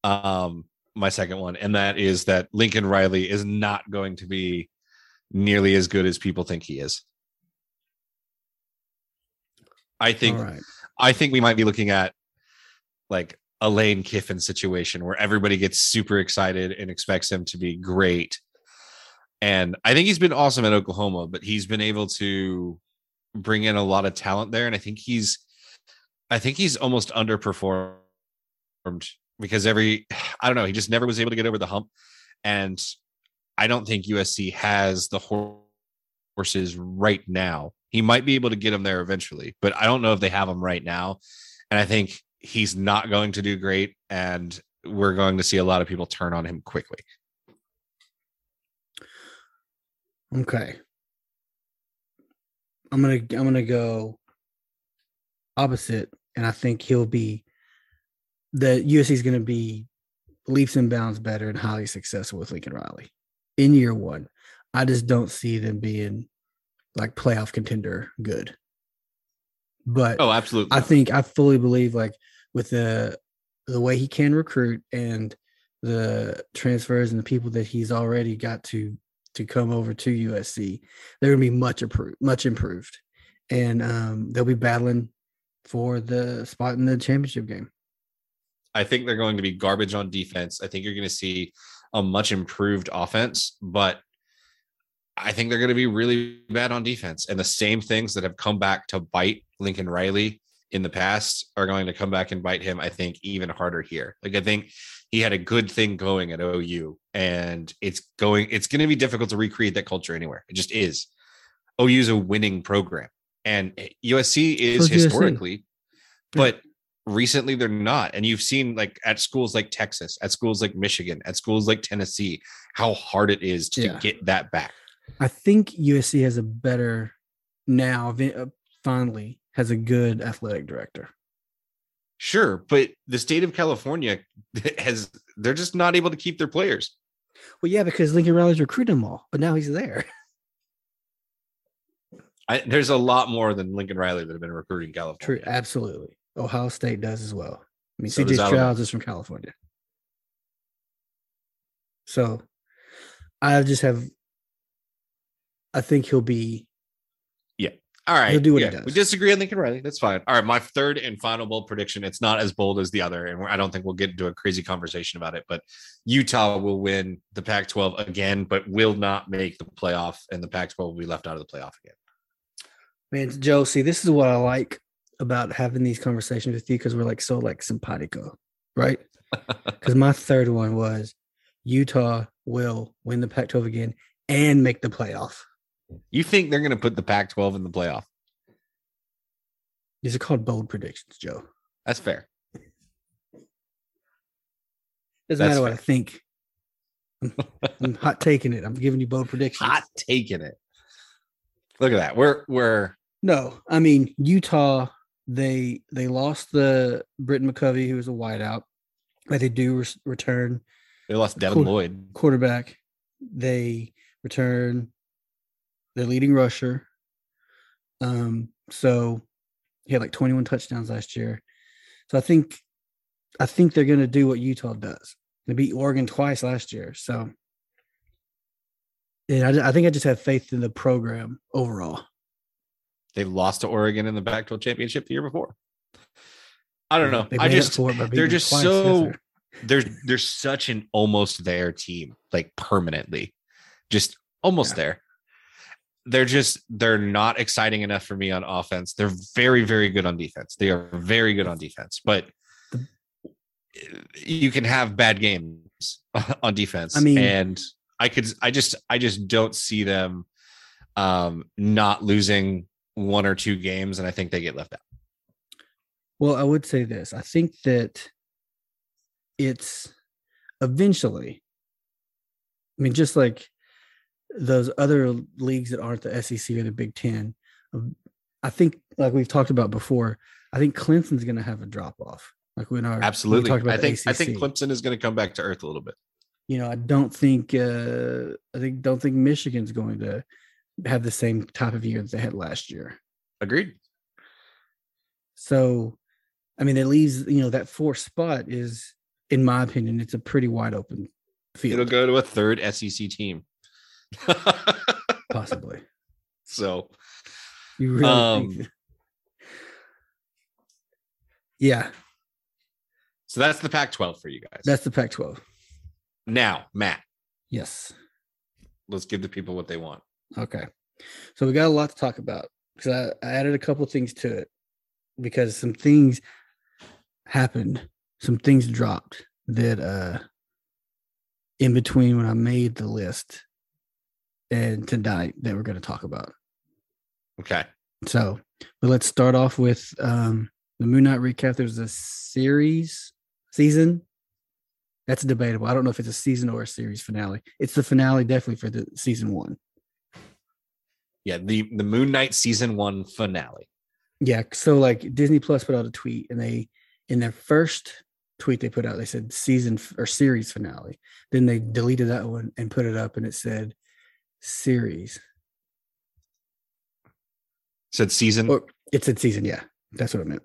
Um, my second one, and that is that Lincoln Riley is not going to be nearly as good as people think he is. I think, right. I think we might be looking at like a Lane Kiffin situation where everybody gets super excited and expects him to be great. And I think he's been awesome at Oklahoma, but he's been able to bring in a lot of talent there. And I think he's, I think he's almost underperformed because every, I don't know, he just never was able to get over the hump. And I don't think USC has the horses right now. He might be able to get them there eventually, but I don't know if they have them right now. And I think he's not going to do great. And we're going to see a lot of people turn on him quickly. Okay. I'm gonna I'm gonna go opposite, and I think he'll be the USC is gonna be leaps and bounds better and highly successful with Lincoln Riley in year one. I just don't see them being like playoff contender good. But Oh, absolutely. I think I fully believe like with the the way he can recruit and the transfers and the people that he's already got to to come over to USC, they're gonna be much improved, much improved, and um, they'll be battling for the spot in the championship game. I think they're going to be garbage on defense. I think you're going to see a much improved offense, but I think they're going to be really bad on defense. And the same things that have come back to bite Lincoln Riley in the past are going to come back and bite him, I think, even harder here. Like, I think he had a good thing going at OU, and it's going, it's going to be difficult to recreate that culture anywhere. It just is. OU is a winning program, and USC is USC? historically, but recently they're not. And you've seen like at schools like Texas, at schools like Michigan, at schools like Tennessee, how hard it is to Yeah. get that back. I think USC has a better now. uh, Finally, has a good athletic director. Sure, but the state of California has they're just not able to keep their players. Well, yeah, because Lincoln Riley's recruited them all, but now he's there. I, there's a lot more than Lincoln Riley that have been recruiting True, California. absolutely. Ohio State does as well. I mean, So CJ. Stroud is from California. So I just have I think he'll be All right, He'll do what he does. We disagree on Lincoln Riley. That's fine. All right, my third and final bold prediction. It's not as bold as the other, and I don't think we'll get into a crazy conversation about it. But Utah will win the Pac-12 again, but will not make the playoff, and the Pac-12 will be left out of the playoff again. man, Joe. See, this is what I like about having these conversations with you because we're like so like simpatico, right? Because my third one was Utah will win the Pac-12 again and make the playoff. You think they're going to put the Pac-12 in the playoff? These are called bold predictions, Joe. That's fair. Doesn't That's matter what I think. I'm, I'm hot taking it. I'm giving you bold predictions. Hot taking it. Look at that. We're we're No, I mean Utah. They they lost the Britain McCovey, who was a wideout. But they do re- return They lost Devin Cool. Lloyd. quarterback. They return their leading rusher. Um, so he had like 21 touchdowns last year. So I think I think they're gonna do what Utah does. They beat Oregon twice last year. So yeah, I, I think I just have faith in the program overall. They lost to Oregon in the Pac-12 championship the year before. I don't know. I just for it by beating they're just twice, so there's there's such an almost there team, like permanently, just almost Yeah. there. They're just they're not exciting enough for me on offense. They're very very good on defense. They are very good on defense, but you can have bad games on defense. I mean- and I could I just I just don't see them um not losing one or two games, and I think they get left out. Well, I would say this. I think that it's eventually, I mean, just like those other leagues that aren't the SEC or the Big Ten, um, I think, like we've talked about before, I think Clemson's going to have a drop off. Like when our Absolutely. about I think I think ACC. Clemson is going to come back to earth a little bit. you know, I don't think uh I think don't think Michigan's going to have the same type of year that they had last year. Agreed. So, I mean, it leaves you know that fourth spot is, in my opinion, it's a pretty wide open field. It'll go to a third SEC team. possibly. so You really Um? Yeah, so that's the Pac-12 for you guys. that's the Pac-12. now, Matt. Yes. Let's give the people what they want. Okay. So we got a lot to talk about because I, I added a couple things to it because some things happened, some things dropped that uh in between when I made the list and tonight that we're going to talk about. Okay. So, but let's start off with um the Moon Knight recap. There's a series season. That's debatable. I don't know if it's a season or a series finale. It's the finale, definitely for the season one. Yeah, the the Moon Knight season one finale. Yeah. So like Disney Plus put out a tweet and they in their first tweet they put out, they said season f- or series finale. Then they deleted that one and put it up and it said series. Said season. Or it said season, yeah. That's what I meant.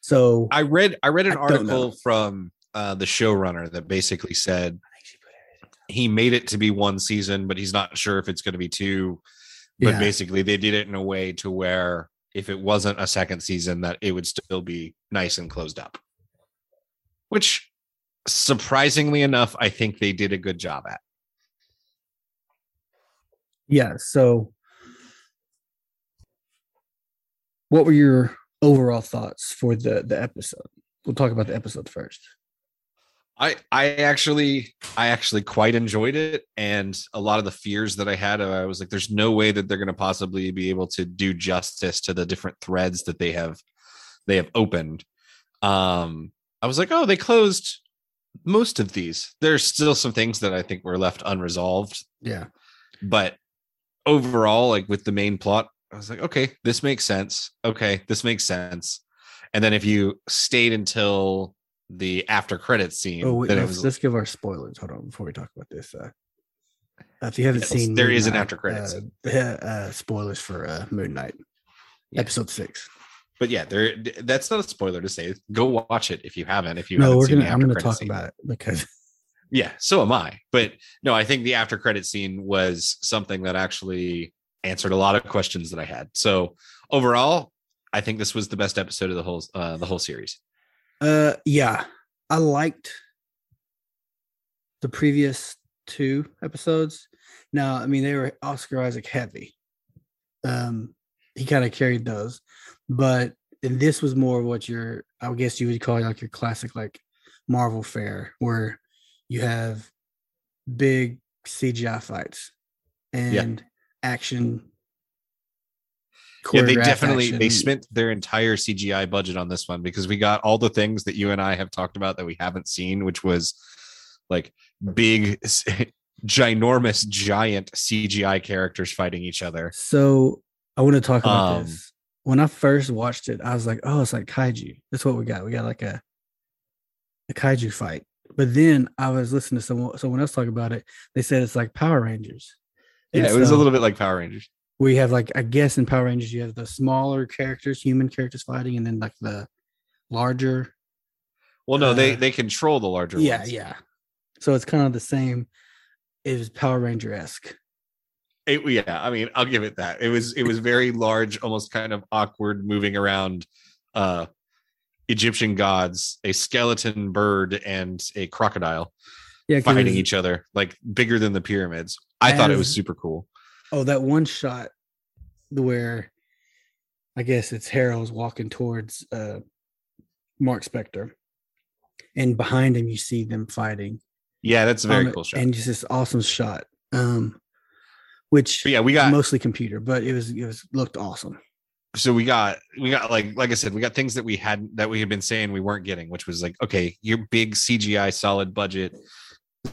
So I read I read an I article from uh, the showrunner that basically said he made it to be one season, but he's not sure if it's going to be two. But Yeah. basically, they did it in a way to where if it wasn't a second season, that it would still be nice and closed up. Which, surprisingly enough, I think they did a good job at. Yeah, so what were your overall thoughts for the the episode? We'll talk about the episode first. I I actually I actually quite enjoyed it, and a lot of the fears that I had, I was like, "There's no way that they're going to possibly be able to do justice to the different threads that they have they have opened." Um, I was like, "Oh, they closed most of these. There's still some things that I think were left unresolved, Yeah. but overall, like with the main plot, I was like, okay, this makes sense. Okay, this makes sense." And then if you stayed until the after credit scene, Oh, wait, was let's give our spoilers. Hold on before we talk about this. Uh, if you haven't Yes, seen, there Moon is an after credits uh, scene. uh, spoilers for uh, Moon Knight, Yeah. episode six. but yeah, there. That's not a spoiler to say. Go watch it if you haven't. If you no, haven't we're seen gonna. I'm gonna talk scene. about it because Yeah, so am I. But no, I think the after credit scene was something that actually answered a lot of questions that I had. So overall, I think this was the best episode of the whole uh, the whole series. Uh, yeah, I liked the previous two episodes. Now, I mean, they were Oscar Isaac heavy. Um, he kind of carried those, but and this was more of what your, I guess you would call it like your classic like Marvel fare, where you have big CGI fights and action. Yeah, they definitely they spent their entire CGI budget on this one because we got all the things that you and I have talked about that we haven't seen, which was like big, ginormous, giant CGI characters fighting each other. So I want to talk about Um, this. When I first watched it, I was like, "Oh, it's like kaiju." That's what we got. We got like a a kaiju fight. But then I was listening to someone someone else talk about it. They said it's like Power Rangers. Yeah, And it was a little bit like Power Rangers. We have like I guess in Power Rangers you have the smaller characters, human characters fighting, and then like the larger. Well, no, they Uh, they control the larger Yeah, ones. yeah. So it's kind of the same. It was Power Ranger esque. Yeah, I mean, I'll give it that. It was it was very large, almost kind of awkward, moving around uh Egyptian gods, a skeleton bird, and a crocodile Yeah, fighting each other, like bigger than the pyramids. I thought it was super cool. Oh, that one shot where I guess it's Harrow's walking towards uh Mark Spector. And behind him you see them fighting. Yeah, that's a very Um, cool shot. And just this awesome shot. Um which But yeah, we got mostly computer, but it was it was looked awesome. So we got we got like like I said, we got things that we hadn't that we had been saying we weren't getting, which was like, okay, your big CGI solid budget.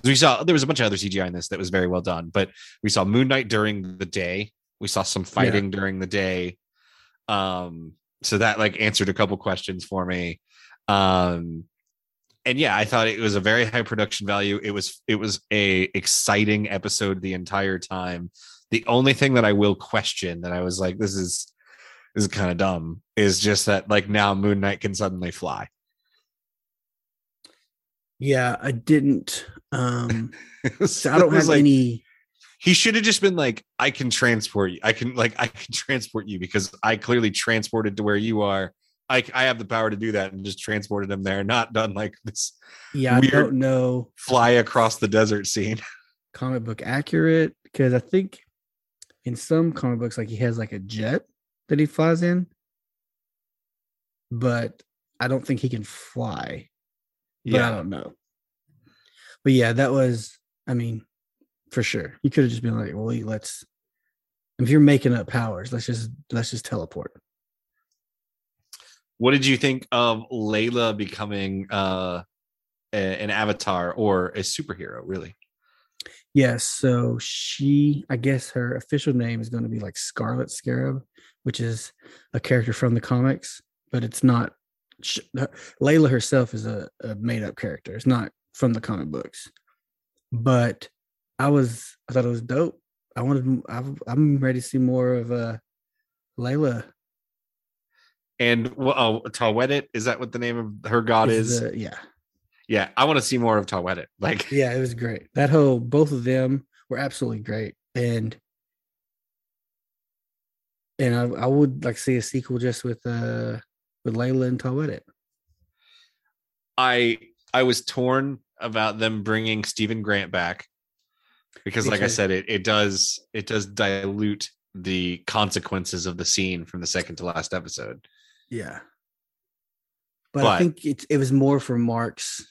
We saw there was a bunch of other CGI in this that was very well done, but we saw Moon Knight during the day. We saw some fighting during the day. Um, so that like answered a couple questions for me. Um and yeah, I thought it was a very high production value. It was it was a exciting episode the entire time. The only thing that I will question that I was like, this is this is kind of dumb is just that like now Moon Knight can suddenly fly. Yeah, I didn't um so I don't have like, any He should have just been like, I can transport you. I can like I can transport you because I clearly transported to where you are. I I have the power to do that and just transported him there, not done like this yeah, I don't know fly across the desert scene. comic book accurate because I think in some comic books, like he has like a jet that he flies in, but I don't think he can fly. But I don't know. But yeah, that was, I mean, for sure. You could have just been like, well, let's, if you're making up powers, let's just, let's just teleport. What did you think of Layla becoming uh a- an avatar or a superhero, really? Yes. So she, I guess her official name is going to be like Scarlet Scarab, which is a character from the comics, but it's not. Layla herself is a, a made up character. It's not from the comic books. But I was, I thought it was dope. I wanted, m- I'm, I'm ready to see more of uh, Layla. And well, oh, Taweret, is that what the name of her god is? the- yeah. yeah, I want to see more of Taweret. Like, Yeah. It was great. That whole, both of them were absolutely great. And, and I, I would like see a sequel just with uh with Layla and Taweret. I I was torn about them bringing Steven Grant back because, like I said, it it does it does dilute the consequences of the scene from the second to last episode. Yeah. But, I think it it was more for Mark's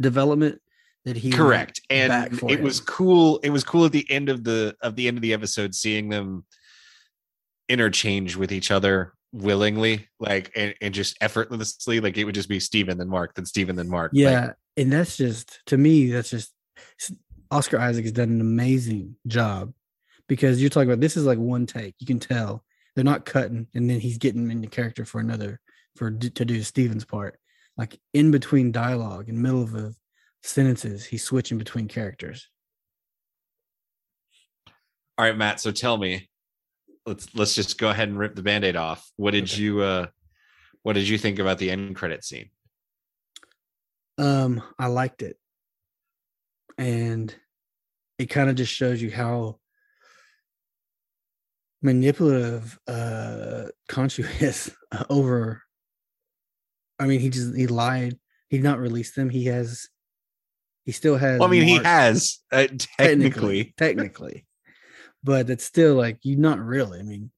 development that he Correct, and it was cool. It was cool at the end of the of the end of the episode seeing them interchange with each other willingly, like and, and just effortlessly. Like it would just be Steven then Mark, then Steven then Mark. Like, Yeah, and that's just to me that's just Oscar Isaac has done an amazing job because you're talking about this is like one take. You can tell they're not cutting, and then he's getting into character for another for to do Steven's part. Like in between dialogue, in middle of a sentences, he's switching between characters. All right, Matt. So tell me, let's let's just go ahead and rip the band-aid off. What did Okay. you uh what did you think about the end credit scene? Um, I liked it. And it kind of just shows you how manipulative uh Khonshu is over I mean he just he lied. He not released them. He has he still has Well, I mean, he has uh, technically. technically. But it's still like you not really. I mean,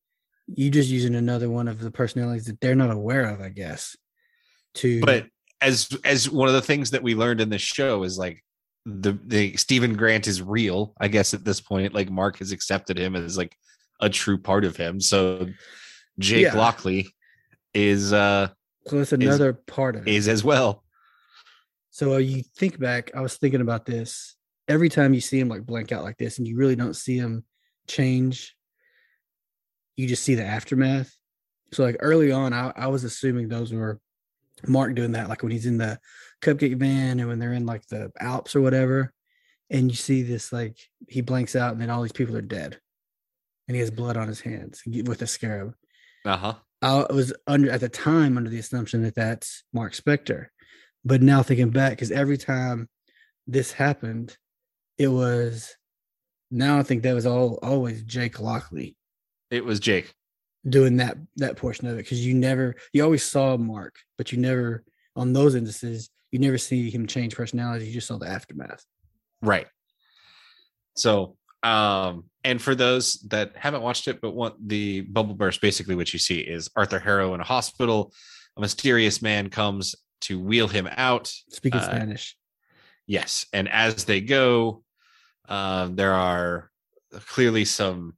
you just using another one of the personalities that they're not aware of, I guess. To But as as one of the things that we learned in this show is like the the Steven Grant is real. I guess at this point, like Mark has accepted him as like a true part of him. So Jake Yeah. Lockley is uh so that's another part of it. is as well. So uh, you think back, I was thinking about this. Every time you see him like blank out like this, and you really don't see him change, you just see the aftermath. So like early on, I, I was assuming those were Mark doing that, like when he's in the cupcake van and when they're in like the Alps or whatever, and you see this like he blanks out and then all these people are dead, and he has blood on his hands with a scarab. Uh huh. I was under at the time under the assumption that that's Mark Spector, but now thinking back, because every time this happened, it was now I think that was all always Jake Lockley It was Jake. doing that that portion of it because you never you always saw Mark, but you never on those instances you never see him change personality. You just saw the aftermath. Right. So, um, and for those that haven't watched it but want the bubble burst, basically what you see is Arthur Harrow in a hospital. A mysterious man comes to wheel him out. Speaking Uh, Spanish, Yes, and as they go, um, there are clearly some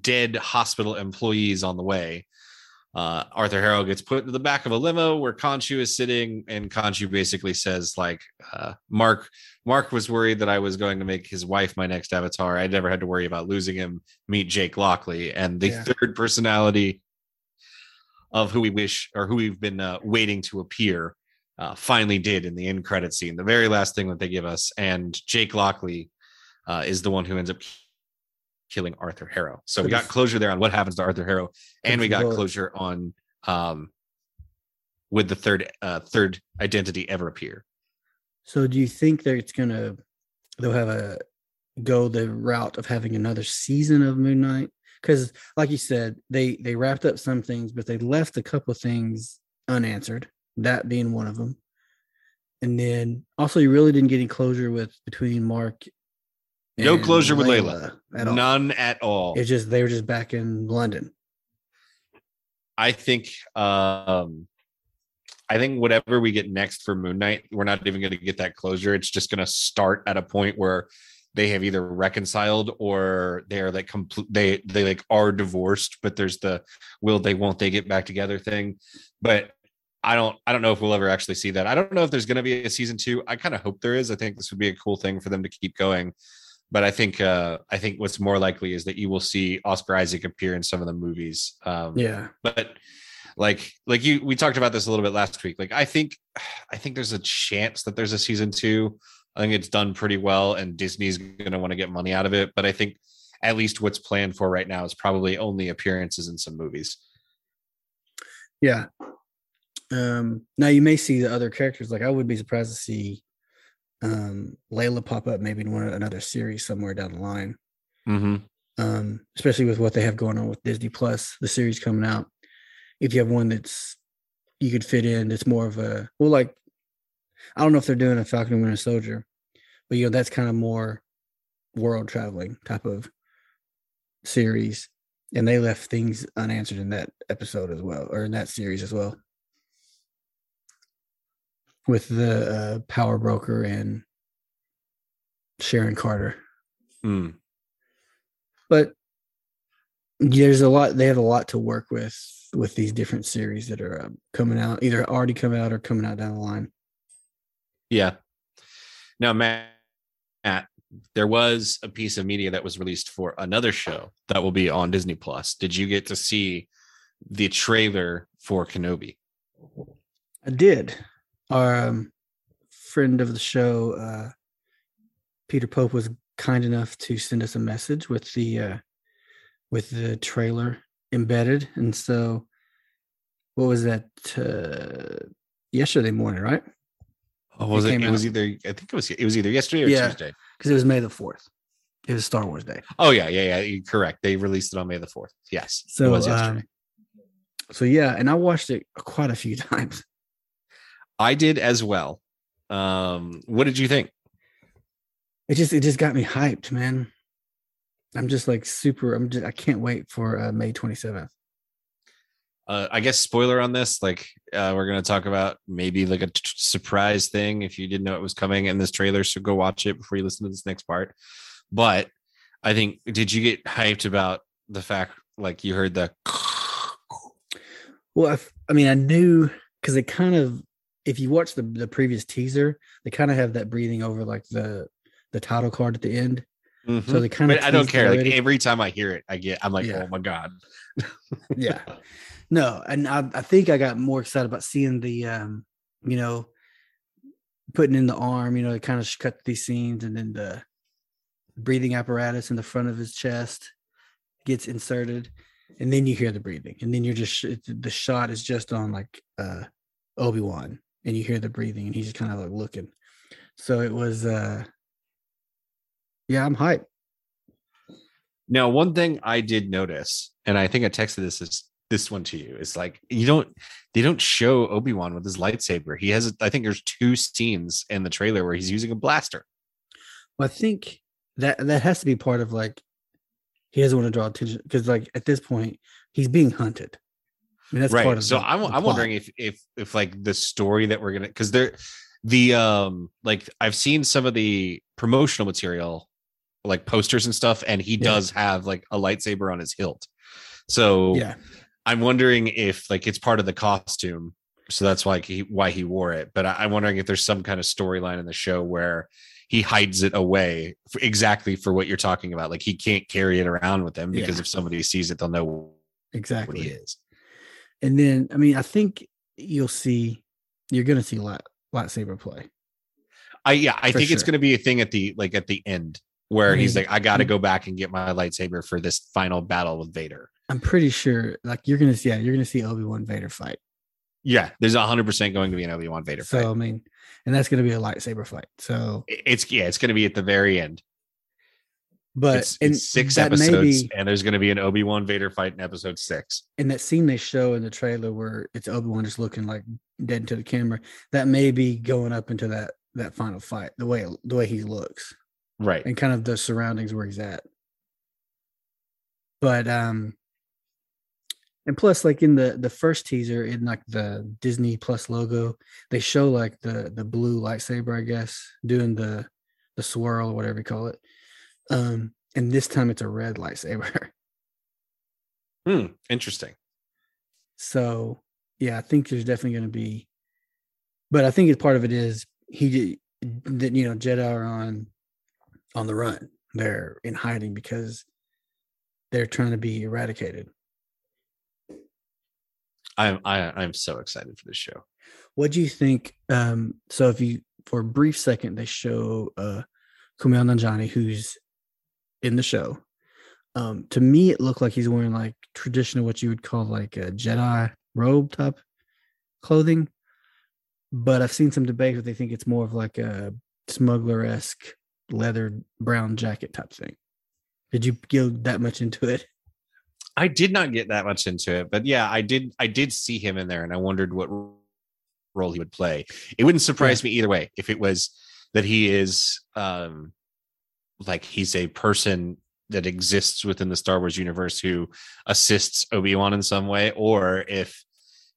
dead hospital employees on the way. Uh, Arthur Harrow gets put into the back of a limo where Khonshu is sitting, and Khonshu basically says, "Like uh, Mark, Mark was worried that I was going to make his wife my next avatar. I never had to worry about losing him. Meet Jake Lockley, and the Yeah. third personality of who we wish or who we've been uh, waiting to appear." uh, finally did in the end credit scene, the very last thing that they give us. And Jake Lockley uh, is the one who ends up killing Arthur Harrow. So we got closure there on what happens to Arthur Harrow, and we got closure on um, with the third uh, third identity ever appear. So do you think that it's gonna they'll have a go the route of having another season of Moon Knight? Because like you said, they they wrapped up some things, but they left a couple of things unanswered. That being one of them. And then also you really didn't get any closure with between Mark No closure with Layla. at all. None at all. It's just they were just back in London. I think um I think whatever we get next for Moon Knight, we're not even going to get that closure. It's just going to start at a point where they have either reconciled or they're like complete they they like are divorced, but there's the will they won't they get back together thing. But I don't I don't know if we'll ever actually see that. I don't know if there's going to be a season 2. I kind of hope there is. I think this would be a cool thing for them to keep going. But I think uh I think what's more likely is that you will see Oscar Isaac appear in some of the movies. Um Yeah. but like like you we talked about this a little bit last week like i think i think there's a chance that there's a season two i think it's done pretty well and disney's going to want to get money out of it but i think at least what's planned for right now is probably only appearances in some movies Yeah. Um, now you may see the other characters. Like I would be surprised to see um Layla pop up maybe in one another series somewhere down the line. mm-hmm. Um, especially with what they have going on with Disney Plus, the series coming out. If you have one that's you could fit in, that's more of a well, like I don't know if they're doing a Falcon and Winter Soldier, but you know that's kind of more world traveling type of series, and they left things unanswered in that episode as well, or in that series as well, with the uh, Power Broker and Sharon Carter. mm. but there's a lot they have a lot to work with with these different series that are uh, coming out either already coming out or coming out down the line. Yeah. Now matt, matt there was a piece of media that was released for another show that will be on disney plus. Did you get to see the trailer for kenobi? I did our um, friend of the show uh, peter pope was kind enough to send us a message with the uh, with the trailer embedded and so what was that uh, yesterday morning right oh was It it it was either i think it was it was either yesterday or Yeah. tuesday because it was may the 4th it was star wars day Oh yeah, yeah, yeah. Correct. They released it on May the fourth. Yes, So, it was yesterday. um, so yeah, and I watched it quite a few times. I did as well. Um, what did you think? It just it just got me hyped, man. I'm just like super. I'm just I can't wait for uh, May 27th. Uh, I guess spoiler on this. Like, uh, we're gonna talk about maybe like a t- surprise thing if you didn't know it was coming in this trailer. So go watch it before you listen to this next part. But I think, did you get hyped about the fact like you heard the? Well, I, mean, I knew because they kind of, if you watch the the previous teaser, they kind of have that breathing over like the the title card at the end. So they kind of. I don't care. Like every time I hear it, I get, I'm like, Yeah. oh my god. yeah. No, and I, I think I got more excited about seeing the um, you know, putting in the arm, you know, they kind of cut these scenes and then the breathing apparatus in the front of his chest gets inserted and then you hear the breathing and then you're just the shot is just on like uh Obi-Wan and you hear the breathing and he's just kind of like looking. So it was uh yeah, I'm hyped. Now, one thing I did notice, and I think I texted this is this one to you, is like you don't they don't show Obi-Wan with his lightsaber. He has I think there's two scenes in the trailer where he's using a blaster. Well, I think that that has to be part of like he doesn't want to draw attention because like at this point he's being hunted. Mean, that's right. so the, I'm the I'm wondering if if if like the story that we're gonna because there the um like I've seen some of the promotional material like posters and stuff, and he yeah. does have like a lightsaber on his hilt. So yeah, I'm wondering if like it's part of the costume, so that's why he why he wore it. But I, am wondering if there's some kind of storyline in the show where he hides it away for exactly for what you're talking about. Like he can't carry it around with him because yeah. if somebody sees it, they'll know exactly what he is. And then, I mean, I think you'll see you're going to see light, lightsaber play. I yeah, I think sure. it's going to be a thing at the like at the end where I mean, he's like, I got to go back and get my lightsaber for this final battle with Vader. I'm pretty sure, like you're gonna see, yeah, you're gonna see Obi Wan Vader fight. Yeah, there's hundred percent going to be an Obi Wan Vader fight. so, fight. I mean, and that's gonna be a lightsaber fight. So it's yeah, it's gonna be at the very end. But it's, it's six episodes, be, and there's going to be an Obi Wan Vader fight in episode six. And that scene they show in the trailer where it's Obi Wan just looking like dead into the camera, that may be going up into that that final fight. The way the way he looks, right, and kind of the surroundings where he's at. But um, and plus like in the the first teaser in like the disney plus logo they show like the the blue lightsaber i guess doing the the swirl or whatever you call it um and this time it's a red lightsaber hmm interesting so yeah i think there's definitely going to be but i think it's part of it is he that you know jedi are on on the run they're in hiding because they're trying to be eradicated I'm I, am i am so excited for this show. What do you think? Um, so if you for a brief second they show uh Kumail Nanjiani who's in the show. Um, to me it looked like he's wearing like traditional what you would call like a Jedi robe type clothing. But I've seen some debate where they think it's more of like a smuggler esque leather brown jacket type thing. Did you go that much into it? I did not get that much into it, but yeah, I did. I did see him in there, and I wondered what role he would play. It wouldn't surprise yeah. me either way if it was that he is, um, like he's a person that exists within the Star Wars universe who assists Obi Wan in some way, or if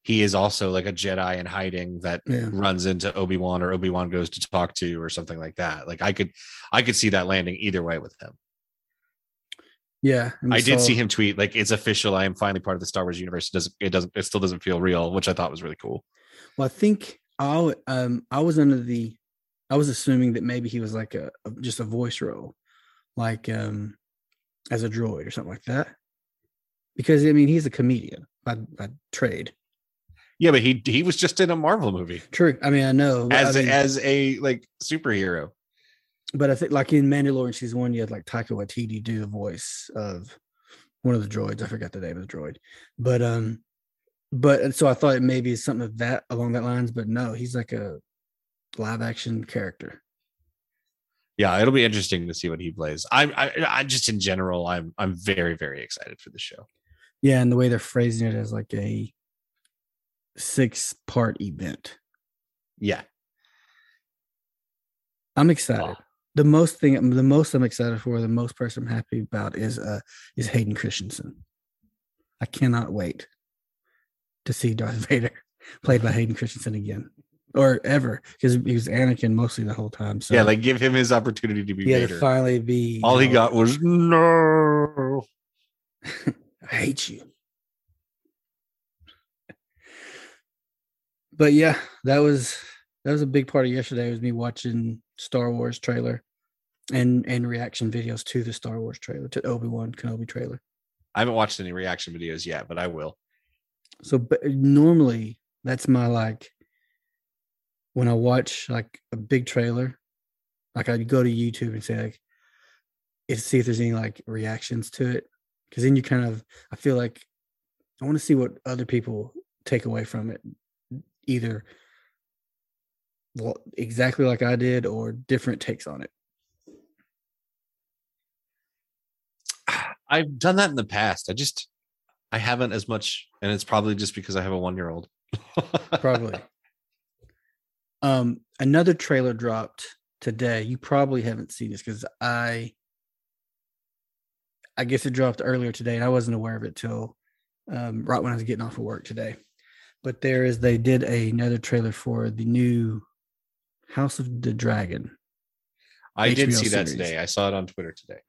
he is also like a Jedi in hiding that yeah. runs into Obi Wan or Obi Wan goes to talk to or something like that. Like I could, I could see that landing either way with him. Yeah, I did see him tweet like it's official. I am finally part of the Star Wars universe. It doesn't it doesn't it still doesn't feel real, which I thought was really cool. Well, I think I um I was under the I was assuming that maybe he was like a, a just a voice role, like um as a droid or something like that. Because I mean he's a comedian by by trade. Yeah, but he he was just in a Marvel movie. True. I mean, I know as I mean, as a like superhero but I think like in Mandalorian season one, you had like Taika Waititi do the voice of one of the droids. I forgot the name of the droid, but um, but so I thought it maybe something of that along that lines, but no, he's like a live action character. Yeah, it'll be interesting to see what he plays. I'm I, I just in general, I'm I'm very very excited for the show. Yeah, and the way they're phrasing it as like a six part event. Yeah, I'm excited the most thing the most I'm excited for, the most person I'm happy about is uh is Hayden Christensen. I cannot wait to see Darth Vader played by Hayden Christensen again. Or ever, because he was Anakin mostly the whole time. So yeah, like give him his opportunity to be yeah. To finally be all he know, got was no. I hate you. But yeah, that was that was a big part of yesterday was me watching Star Wars trailer and and reaction videos to the Star Wars trailer, to Obi Wan Kenobi trailer. I haven't watched any reaction videos yet, but I will. So but normally that's my like when I watch like a big trailer, like I go to YouTube and say like see if there's any like reactions to it. Cause then you kind of I feel like I want to see what other people take away from it. Either well, exactly like I did or different takes on it. I've done that in the past. I just I haven't as much, and it's probably just because I have a one year old. Probably. Um, another trailer dropped today. You probably haven't seen this because I I guess it dropped earlier today, and I wasn't aware of it till um, right when I was getting off of work today. But there is they did another trailer for the new House of the Dragon. I did HBO see that today. I saw it on Twitter today.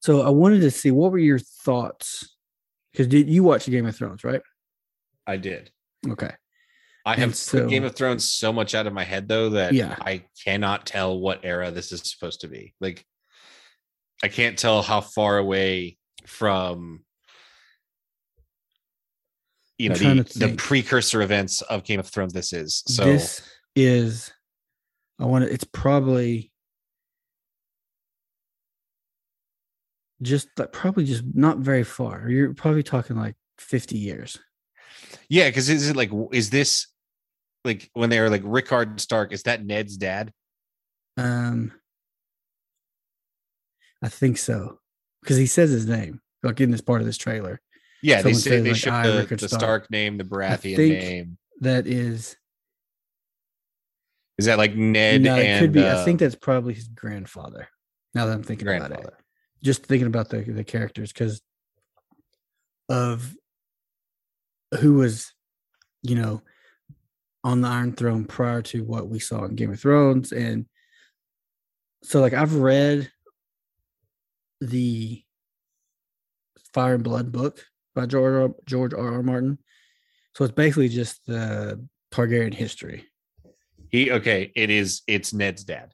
So I wanted to see what were your thoughts because did you watch Game of Thrones, right? I did. Okay. I have put Game of Thrones so much out of my head though that Yeah. I cannot tell what era this is supposed to be. Like I can't tell how far away from you know the, the precursor events of Game of Thrones this is. So this is I want to it's probably just like probably just not very far. You're probably talking like 50 years. yeah, because is it like is this like when they were like Rickard Stark, is that Ned's dad? Um I think so. Because he says his name, like in this part of this trailer. Yeah, they Someone say says, they like, I, the, the Stark. Stark name, the Baratheon name. That is Is that like Ned no, it and could be. uh, I think that's probably his grandfather. Now that I'm thinking about it. just thinking about the the characters because of who was you know on the iron throne prior to what we saw in game of thrones and so like i've read the fire and blood book by george R. george r r martin so it's basically just the targaryen history He okay, it is it's Ned's dad.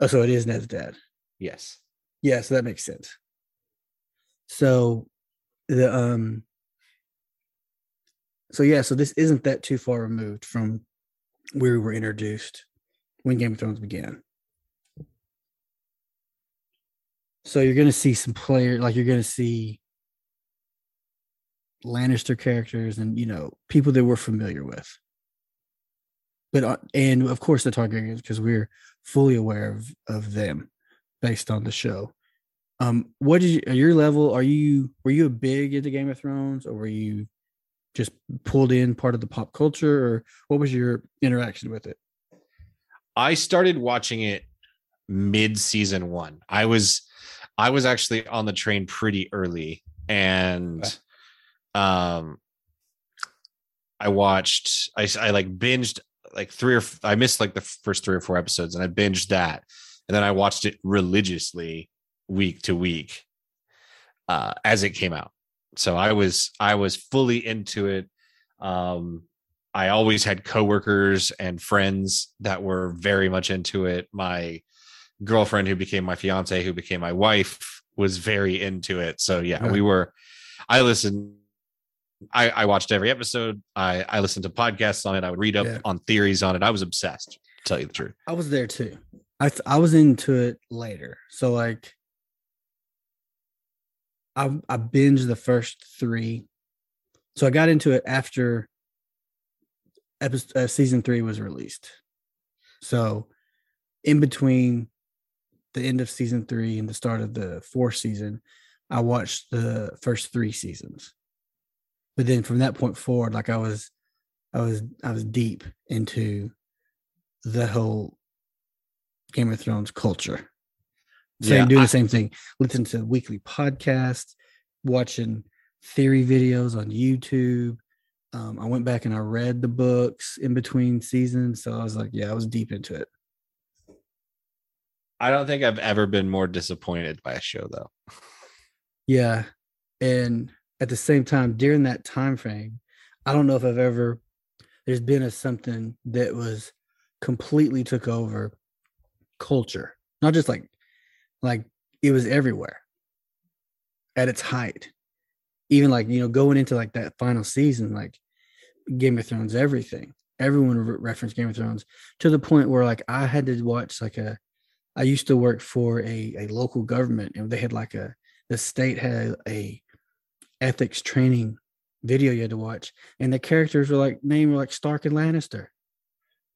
oh so it is ned's dad Yes. Yeah, so that makes sense. So the um so yeah, so this isn't that too far removed from where we were introduced when Game of Thrones began. So you're gonna see some player like you're gonna see Lannister characters and you know people that we're familiar with. But uh, and of course the Targaryens because we're fully aware of of them based on the show. Um, what did you your level? Are you were you a big into Game of Thrones, or were you just pulled in part of the pop culture, or what was your interaction with it? I started watching it mid season one. I was I was actually on the train pretty early and um I watched I I like binged like three or I missed like the first three or four episodes and I binged that and then I watched it religiously week to week uh as it came out. So I was I was fully into it. Um I always had coworkers and friends that were very much into it. My girlfriend, who became my fiance, who became my wife, was very into it. So yeah, Right. we were. I listened. I, I watched every episode. I I listened to podcasts on it. I would read up Yeah. on theories on it. I was obsessed. To tell you the truth. I was there too. I th- I was into it later, so like I I binged the first three, so I got into it after episode uh, season three was released. So in between the end of season three and the start of the fourth season, I watched the first three seasons. But then from that point forward, like I was, I was, I was deep into the whole Game of Thrones culture. Same, Yeah, doing I- the same thing, listening to weekly podcasts, watching theory videos on YouTube. Um, I went back and I read the books in between seasons, so I was like, yeah, I was deep into it. I don't think I've ever been more disappointed by a show though. Yeah. And at the same time, during that time frame, I don't know if I've ever there's been a something that was completely took over culture. Not just like like it was everywhere at its height. even like you know going into like that final season, like Game of Thrones, everything. Everyone re- referenced Game of Thrones to the point where like I had to watch like a. I used to work for a a local government, and they had like a the state had a ethics training video you had to watch, and the characters were like named like Stark and Lannister,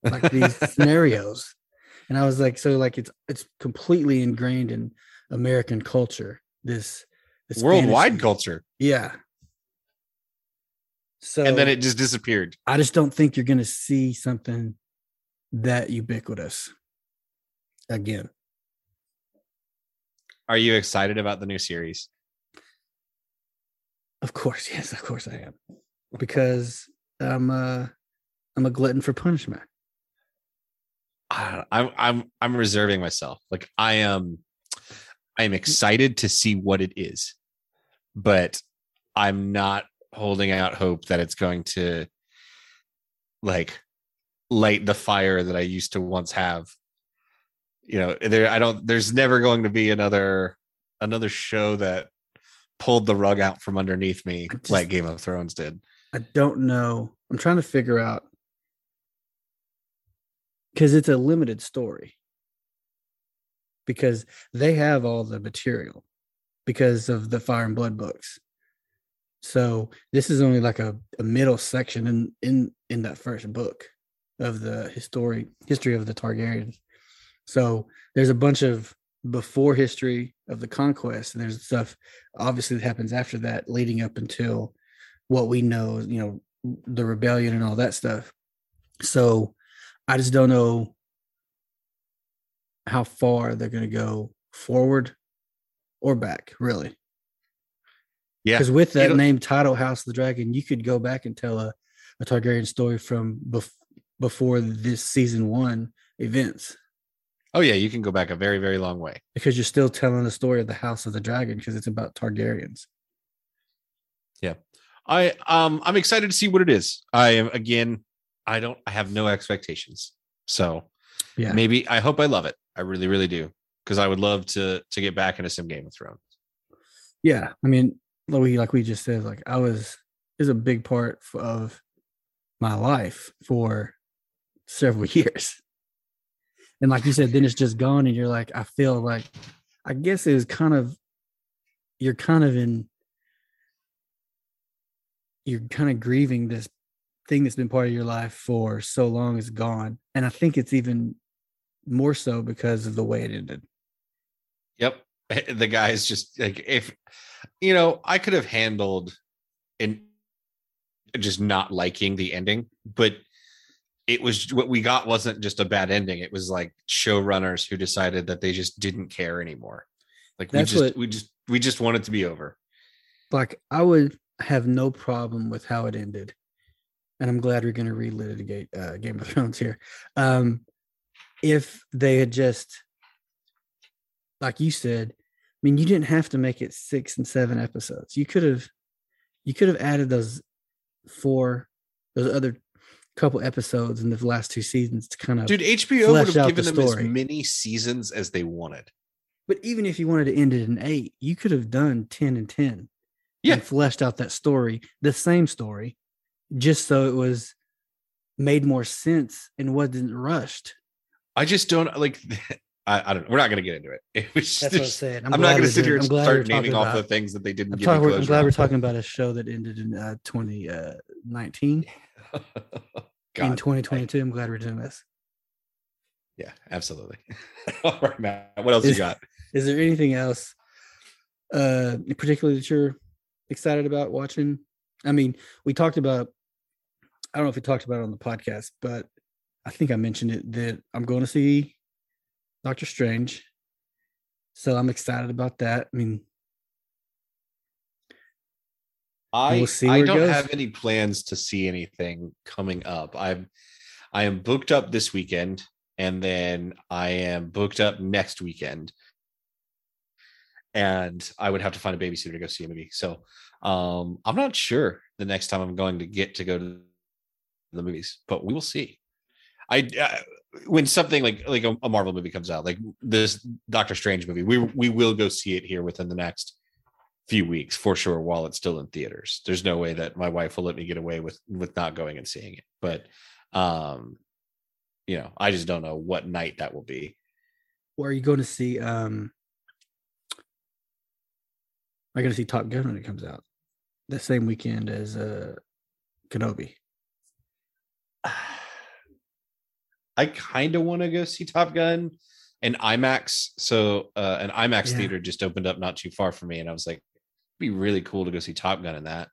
like these scenarios, and I was like, so like it's it's completely ingrained in American culture. This, this Worldwide culture. yeah. So And then it just disappeared. I just don't think you're going to see something that ubiquitous again. Are you excited about the new series? Of course, yes, of course I am, because I'm uh I'm a glutton for punishment. I- I'm I'm I'm reserving myself. Like I am I'm mm-hmm. excited to see what it is, but I'm not holding out hope that it's going to like light the fire that I used to once have. You know, there I don't there's never going to be another another show that pulled the rug out from underneath me just- like Game of Thrones did. I don't know. I'm trying to figure out because it's a limited story. Because they have all the material because of the Fire and Blood books. So this is only like a, a middle section in in in that first book of the history history of the Targaryens. So there's a bunch of before history of the conquest, and there's stuff obviously that happens after that, leading up until what we know, you know, the rebellion and all that stuff. So I just don't know how far they're going to go forward or back, really. Yeah. Because with that It'll- name title, House of the Dragon, you could go back and tell a, a Targaryen story from bef- before this season one events Oh yeah, you can go back a very, very long way. because you're still telling the story of the House of the Dragon because it's about Targaryens. Yeah. I um I'm excited to see what it is. I am again, I don't I have no expectations. So Yeah. maybe I hope I love it. I really, really do. Because I would love to to get back into some Game of Thrones. Yeah, I mean, like we like we just said, like I was is a big part of my life for several years, and like you said, then it's just gone, and you're like, I feel like, I guess it was kind of, you're kind of in, you're kind of grieving this thing that's been part of your life for so long is gone, and I think it's even more so because of the way it ended. Yep. The guy's just like if you know, I could have handled in just not liking the ending, but it was what we got wasn't just a bad ending. It was like showrunners who decided that they just didn't care anymore. Like we just what- we just we just want it to be over. like I would have no problem with how it ended, and I'm glad we're going to relitigate uh, Game of Thrones here. Um, if they had just, like you said, I mean, you didn't have to make it six and seven episodes. You could have, you could have added those four, those other couple episodes in the last two seasons to kind of. Dude, HBO would have given the them as many seasons as they wanted. but even if you wanted to end it in eight, you could have done ten and ten. Yeah. and fleshed out that story, the same story, just so it was made more sense and wasn't rushed. I just don't like I, I don't. We're not gonna get into it. It was That's what I said. I'm, glad not going to sit here and start naming off about- the things that they didn't I'm, give talking, me I'm glad we're talking about a show that ended in uh, 2019 in 2022. I'm glad we're doing this. yeah, absolutely. All right, Matt. What else you got? Is there anything else, uh, in particular that you're excited about watching? I mean, we talked about. I don't know if we talked about it on the podcast, but I think I mentioned it that I'm going to see Doctor Strange. So I'm excited about that. I mean, I we'll see I don't have any plans to see anything coming up. I'm I am booked up this weekend, and then I am booked up next weekend. And I would have to find a babysitter to go see a movie. So um, I'm not sure the next time I'm going to get to go to the movies, but we will see. I uh, when something like like a, a Marvel movie comes out, like this Doctor Strange movie, we we will go see it here within the next few weeks for sure while it's still in theaters. There's no way that my wife will let me get away with with not going and seeing it. But um you know, I just don't know what night that will be. Or are you going to see um I to see Top Gun when it comes out? The same weekend as uh Kenobi. I kind of want to go see Top Gun and IMAX. So uh, an IMAX Yeah. theater just opened up not too far from me, and I was like, it'd be really cool to go see Top Gun in that.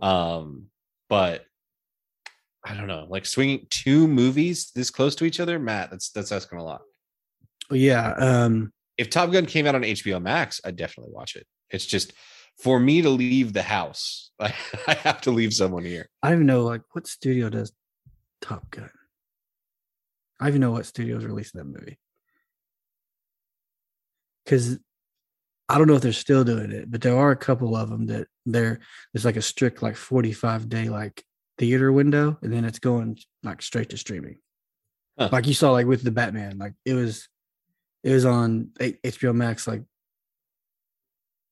Um, but I don't know, like swinging two movies this close to each other, Matt. That's that's asking a lot. Yeah, um If Top Gun came out on HBO Max, I'd definitely watch it. It's just for me to leave the house, I, I have to leave someone here. I don't know like what studio does Top Gun. I even know what studio is releasing that movie. Cause I don't know if they're still doing it, but there are a couple of them that they're there's like a strict like 45 day like theater window, and then it's going like straight to streaming. Huh. Like you saw like with the Batman, like it was it was on HBO Max like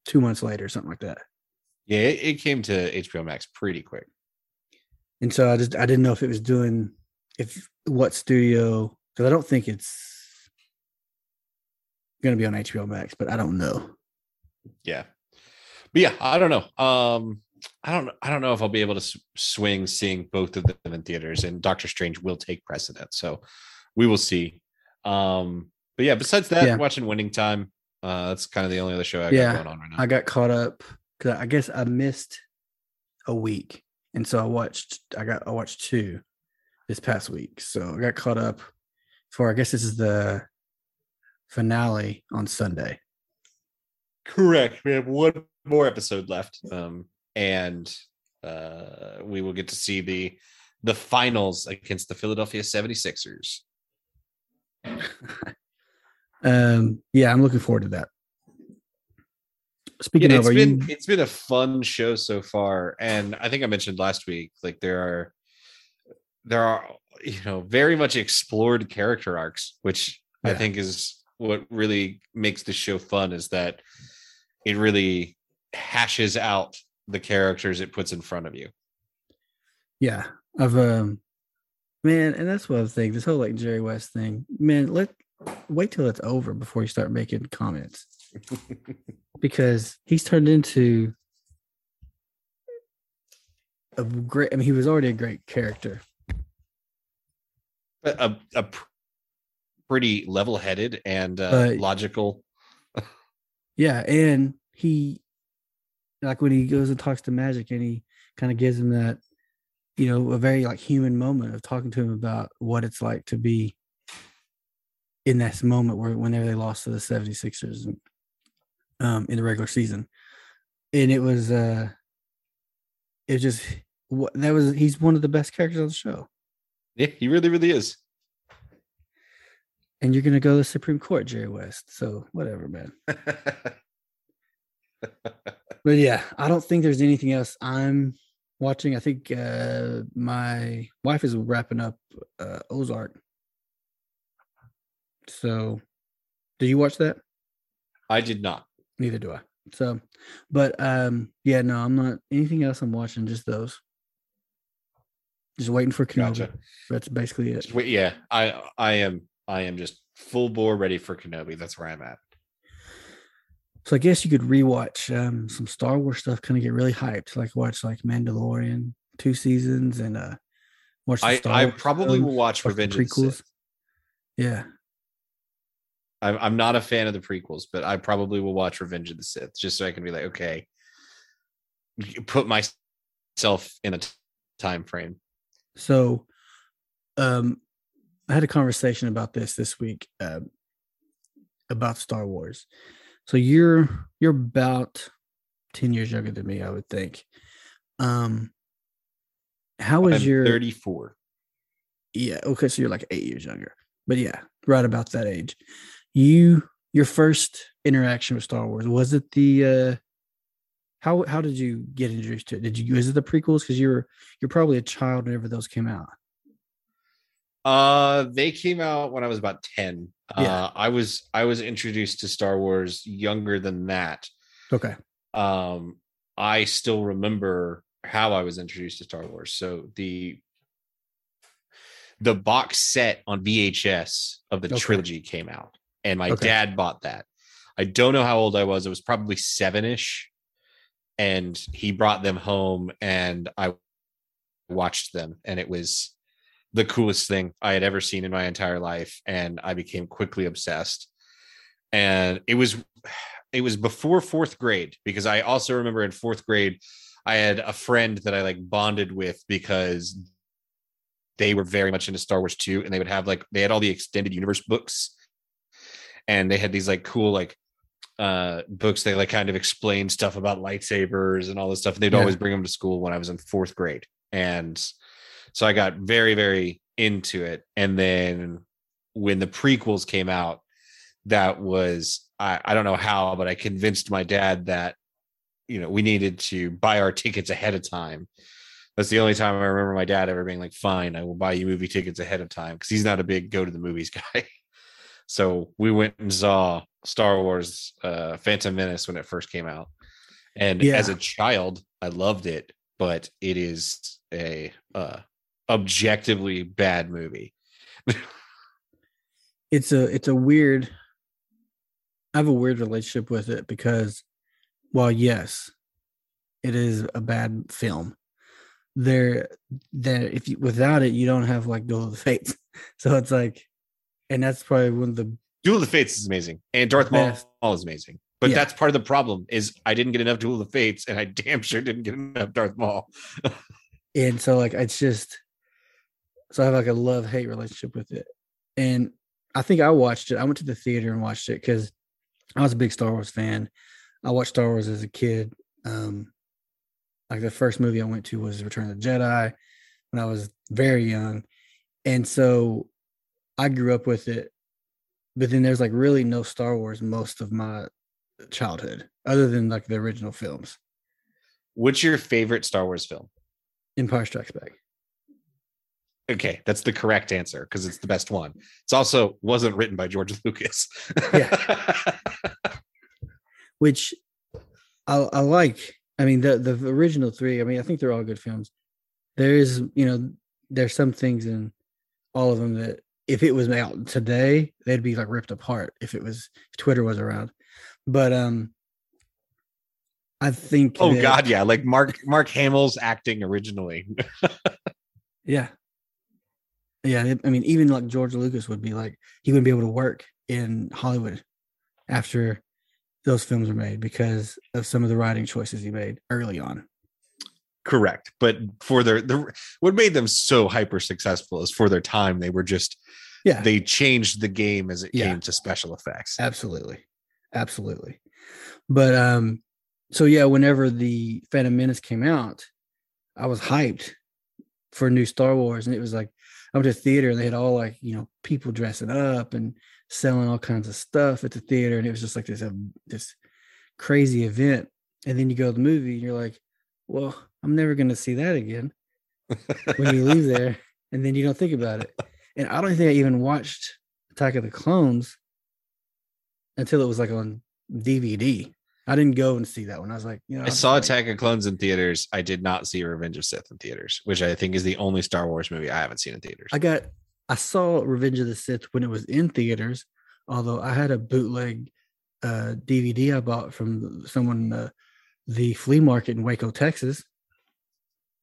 two months later, something like that. Yeah, it, it came to HBO Max pretty quick. And so I just I didn't know if it was doing if what studio because I don't think it's gonna be on HBO Max, but I don't know. yeah. But yeah i don't know. Um i don't i don't know if i'll be able to s- swing seeing both of them in theaters and doctor strange will take precedence, so we will see. Um but yeah besides that Yeah. watching winning time uh that's kind of the only other show i got going on right now. I got caught up because I guess I missed a week, and so I watched I got I watched two this past week, so I got caught up for I guess this is the finale on Sunday. correct we have one more episode left um and uh we will get to see the the finals against the philadelphia 76ers um, yeah, I'm looking forward to that. Speaking yeah, of, it's are been you? it's been a fun show so far, and I think I mentioned last week like there are there are you know very much explored character arcs, which I think is what really makes the show fun is that it really hashes out the characters it puts in front of you. Yeah, I've um, man, and that's what I think. This whole like Jerry West thing, man. Let wait till it's over before you start making comments because he's turned into a great. I mean, he was already a great character. a, a, a pr- pretty level-headed and uh, logical. Yeah, and he like when he goes and talks to Magic, and he kind of gives him that, you know, a very like human moment of talking to him about what it's like to be in this moment where whenever they lost to the 76ers and, um in the regular season. And it was uh it was just what that was he's one of the best characters on the show. Yeah, he really, really is. And you're gonna go to the Supreme Court, Jerry West. So whatever, man. But yeah, I don't think there's anything else I'm watching. I think uh my wife is wrapping up uh Ozark. So did you watch that? I did not. Neither do I. So but um yeah, no, I'm not anything else I'm watching, just those. Just waiting for Kenobi. Gotcha. That's basically it. Wait, yeah, I I am I am just full bore ready for Kenobi. That's where I'm at. So I guess you could rewatch um some Star Wars stuff, kind of get really hyped, like watch like Mandalorian two seasons and uh watch the I Star I probably will watch Revenge of the Sith. Yeah. I'm I'm not a fan of the prequels, but I probably will watch Revenge of the Sith just so I can be like, okay, put myself in a time frame. So, um, I had a conversation about this this week uh, about Star Wars. So you're you're about ten years younger than me, I would think. Um, how is I'm your 34. yeah? Okay, so you're like eight years younger, but yeah, right about that age. You your first interaction with Star Wars was it the uh how how did you get introduced to it? Did you is it the prequels? Because you're you're probably a child whenever those came out. Uh, they came out when I was about 10. Yeah. Uh, I was I was introduced to Star Wars younger than that. Okay. um, I still remember how I was introduced to Star Wars. So the the box set on VHS of the Okay. trilogy came out, and my Okay. dad bought that. I don't know how old I was. It was probably seven ish, and he brought them home, and I watched them, and it was the coolest thing I had ever seen in my entire life, and I became quickly obsessed. And it was it was before fourth grade because I also remember in fourth grade I had a friend that I like bonded with because they were very much into Star Wars too, and they would have like they had all the extended universe books, and they had these like cool like uh books they like kind of explained stuff about lightsabers and all this stuff. And they'd Yeah. always bring them to school when I was in fourth grade, and so I got very very into it. And then when the prequels came out, that was I, I don't know how, but I convinced my dad that you know we needed to buy our tickets ahead of time. That's the only time I remember my dad ever being like, "Fine, I will buy you movie tickets ahead of time," because he's not a big go to the movies guy. So we went and saw Star Wars: uh, Phantom Menace when it first came out, and Yeah. as a child, I loved it, but it is a uh, objectively bad movie. it's a it's a weird I have a weird relationship with it because while yes, it is a bad film, there there if you without it you don't have like Duel of the Fates. So it's like and that's probably one of the Duel of the Fates is amazing, and Darth Maul is amazing. But Yeah. that's part of the problem is I didn't get enough Duel of the Fates, and I damn sure didn't get enough Darth Maul. and so like it's just so I have like a love hate relationship with it. And I think I watched it. I went to the theater and watched it because I was a big Star Wars fan. I watched Star Wars as a kid. Um, like the first movie I went to was Return of the Jedi when I was very young. And so I grew up with it. But then there's like really no Star Wars most of my childhood, other than like the original films. What's your favorite Star Wars film? Empire Strikes Back. Okay, that's the correct answer because it's the best one. It's also wasn't written by George Lucas. Yeah. Which I, I like. I mean, the the original three. I mean, I think they're all good films. There is, you know, there's some things in all of them that if it was out today, they'd be like ripped apart. If it was if Twitter was around, but um, I think. oh that- God, yeah, like Mark Mark Hamill's acting originally. yeah, yeah. I mean, even like George Lucas would be like he wouldn't be able to work in Hollywood after those films were made because of some of the writing choices he made early on. Correct, but for their the what made them so hyper successful is for their time they were just Yeah, they changed the game as it Yeah. came to special effects. absolutely, absolutely. But um, so yeah, whenever the Phantom Menace came out, I was hyped for new Star Wars, and it was like I went to the theater and they had all like you know people dressing up and selling all kinds of stuff at the theater, and it was just like this um, this crazy event. And then you go to the movie, and you're like, well, I'm never going to see that again. when you leave there, and then you don't think about it. And I don't think I even watched Attack of the Clones until it was like on DVD. I didn't go and see that one. I was like, you know, I saw like- Attack of Clones in theaters. I did not see Revenge of Sith in theaters, which I think is the only Star Wars movie I haven't seen in theaters. I got I saw Revenge of the Sith when it was in theaters, although I had a bootleg uh DVD I bought from someone uh, the flea market in Waco, Texas.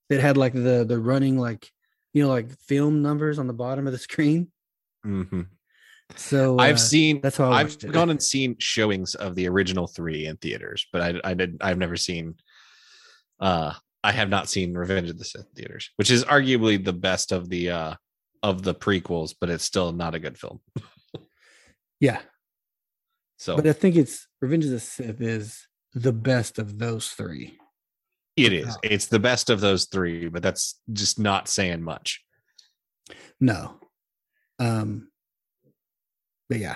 That had like the the running like you know like film numbers on the bottom of the screen. Mhm. So uh, I've seen that's how I I've it. gone and seen showings of the original three in theaters, but I I did I've never seen uh I have not seen Revenge of the Sith in theaters, which is arguably the best of the uh of the prequels, but it's still not a good film. yeah, So but I think it's Revenge of the Sith is the best of those three. it is. It's the best of those three, but that's just not saying much. No. Um but yeah.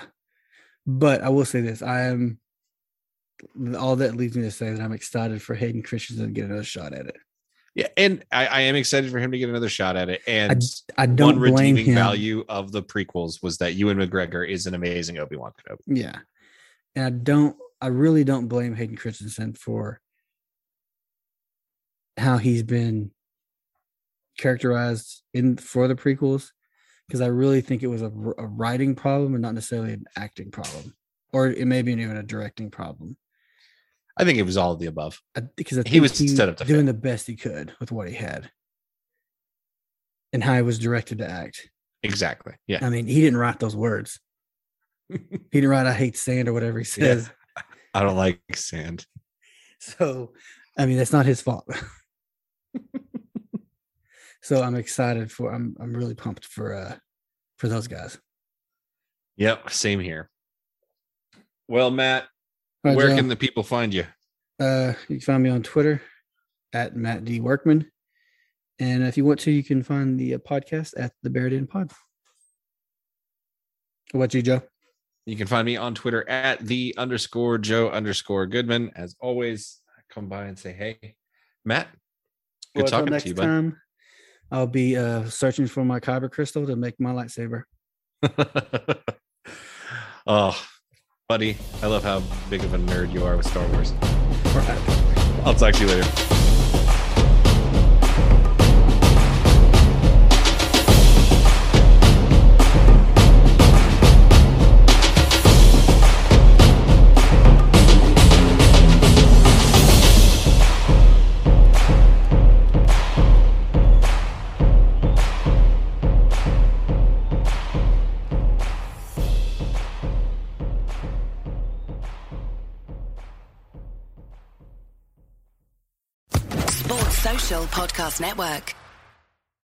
But I will say this. I am all that leads me to say that I'm excited for Hayden Christensen to get another shot at it. Yeah, and I, I am excited for him to get another shot at it. And I don't one blame redeeming him. value of the prequels was that Ewan McGregor is an amazing Obi Wan Kenobi. Yeah. And I don't I really don't blame Hayden Christensen for how he's been characterized in for the prequels because I really think it was a, a, writing problem and not necessarily an acting problem, or it may be even a directing problem. I think it was all of the above. I, because I he was he set up doing fail. the best he could with what he had, and how he was directed to act. Exactly. Yeah. I mean, he didn't write those words. he didn't write "I hate sand" or whatever he says. I don't like sand. So, I mean, that's not his fault. so I'm excited for. I'm I'm really pumped for uh for those guys. Yep. Same here. Well, Matt, right, where can the people find you? Uh, you can find me on Twitter at Matt D Workman, and if you want to, you can find the uh, podcast at the Buried In Pod. What about you, Joe? You can find me on Twitter at the underscore Joe underscore Goodman. As always, come by and say, hey, Matt. Good Well, talking next to you, bud. time, I'll be uh searching for my kyber crystal to make my lightsaber. oh, buddy, I love how big of a nerd you are with Star Wars. All right. I'll talk to you later. Podcast Network.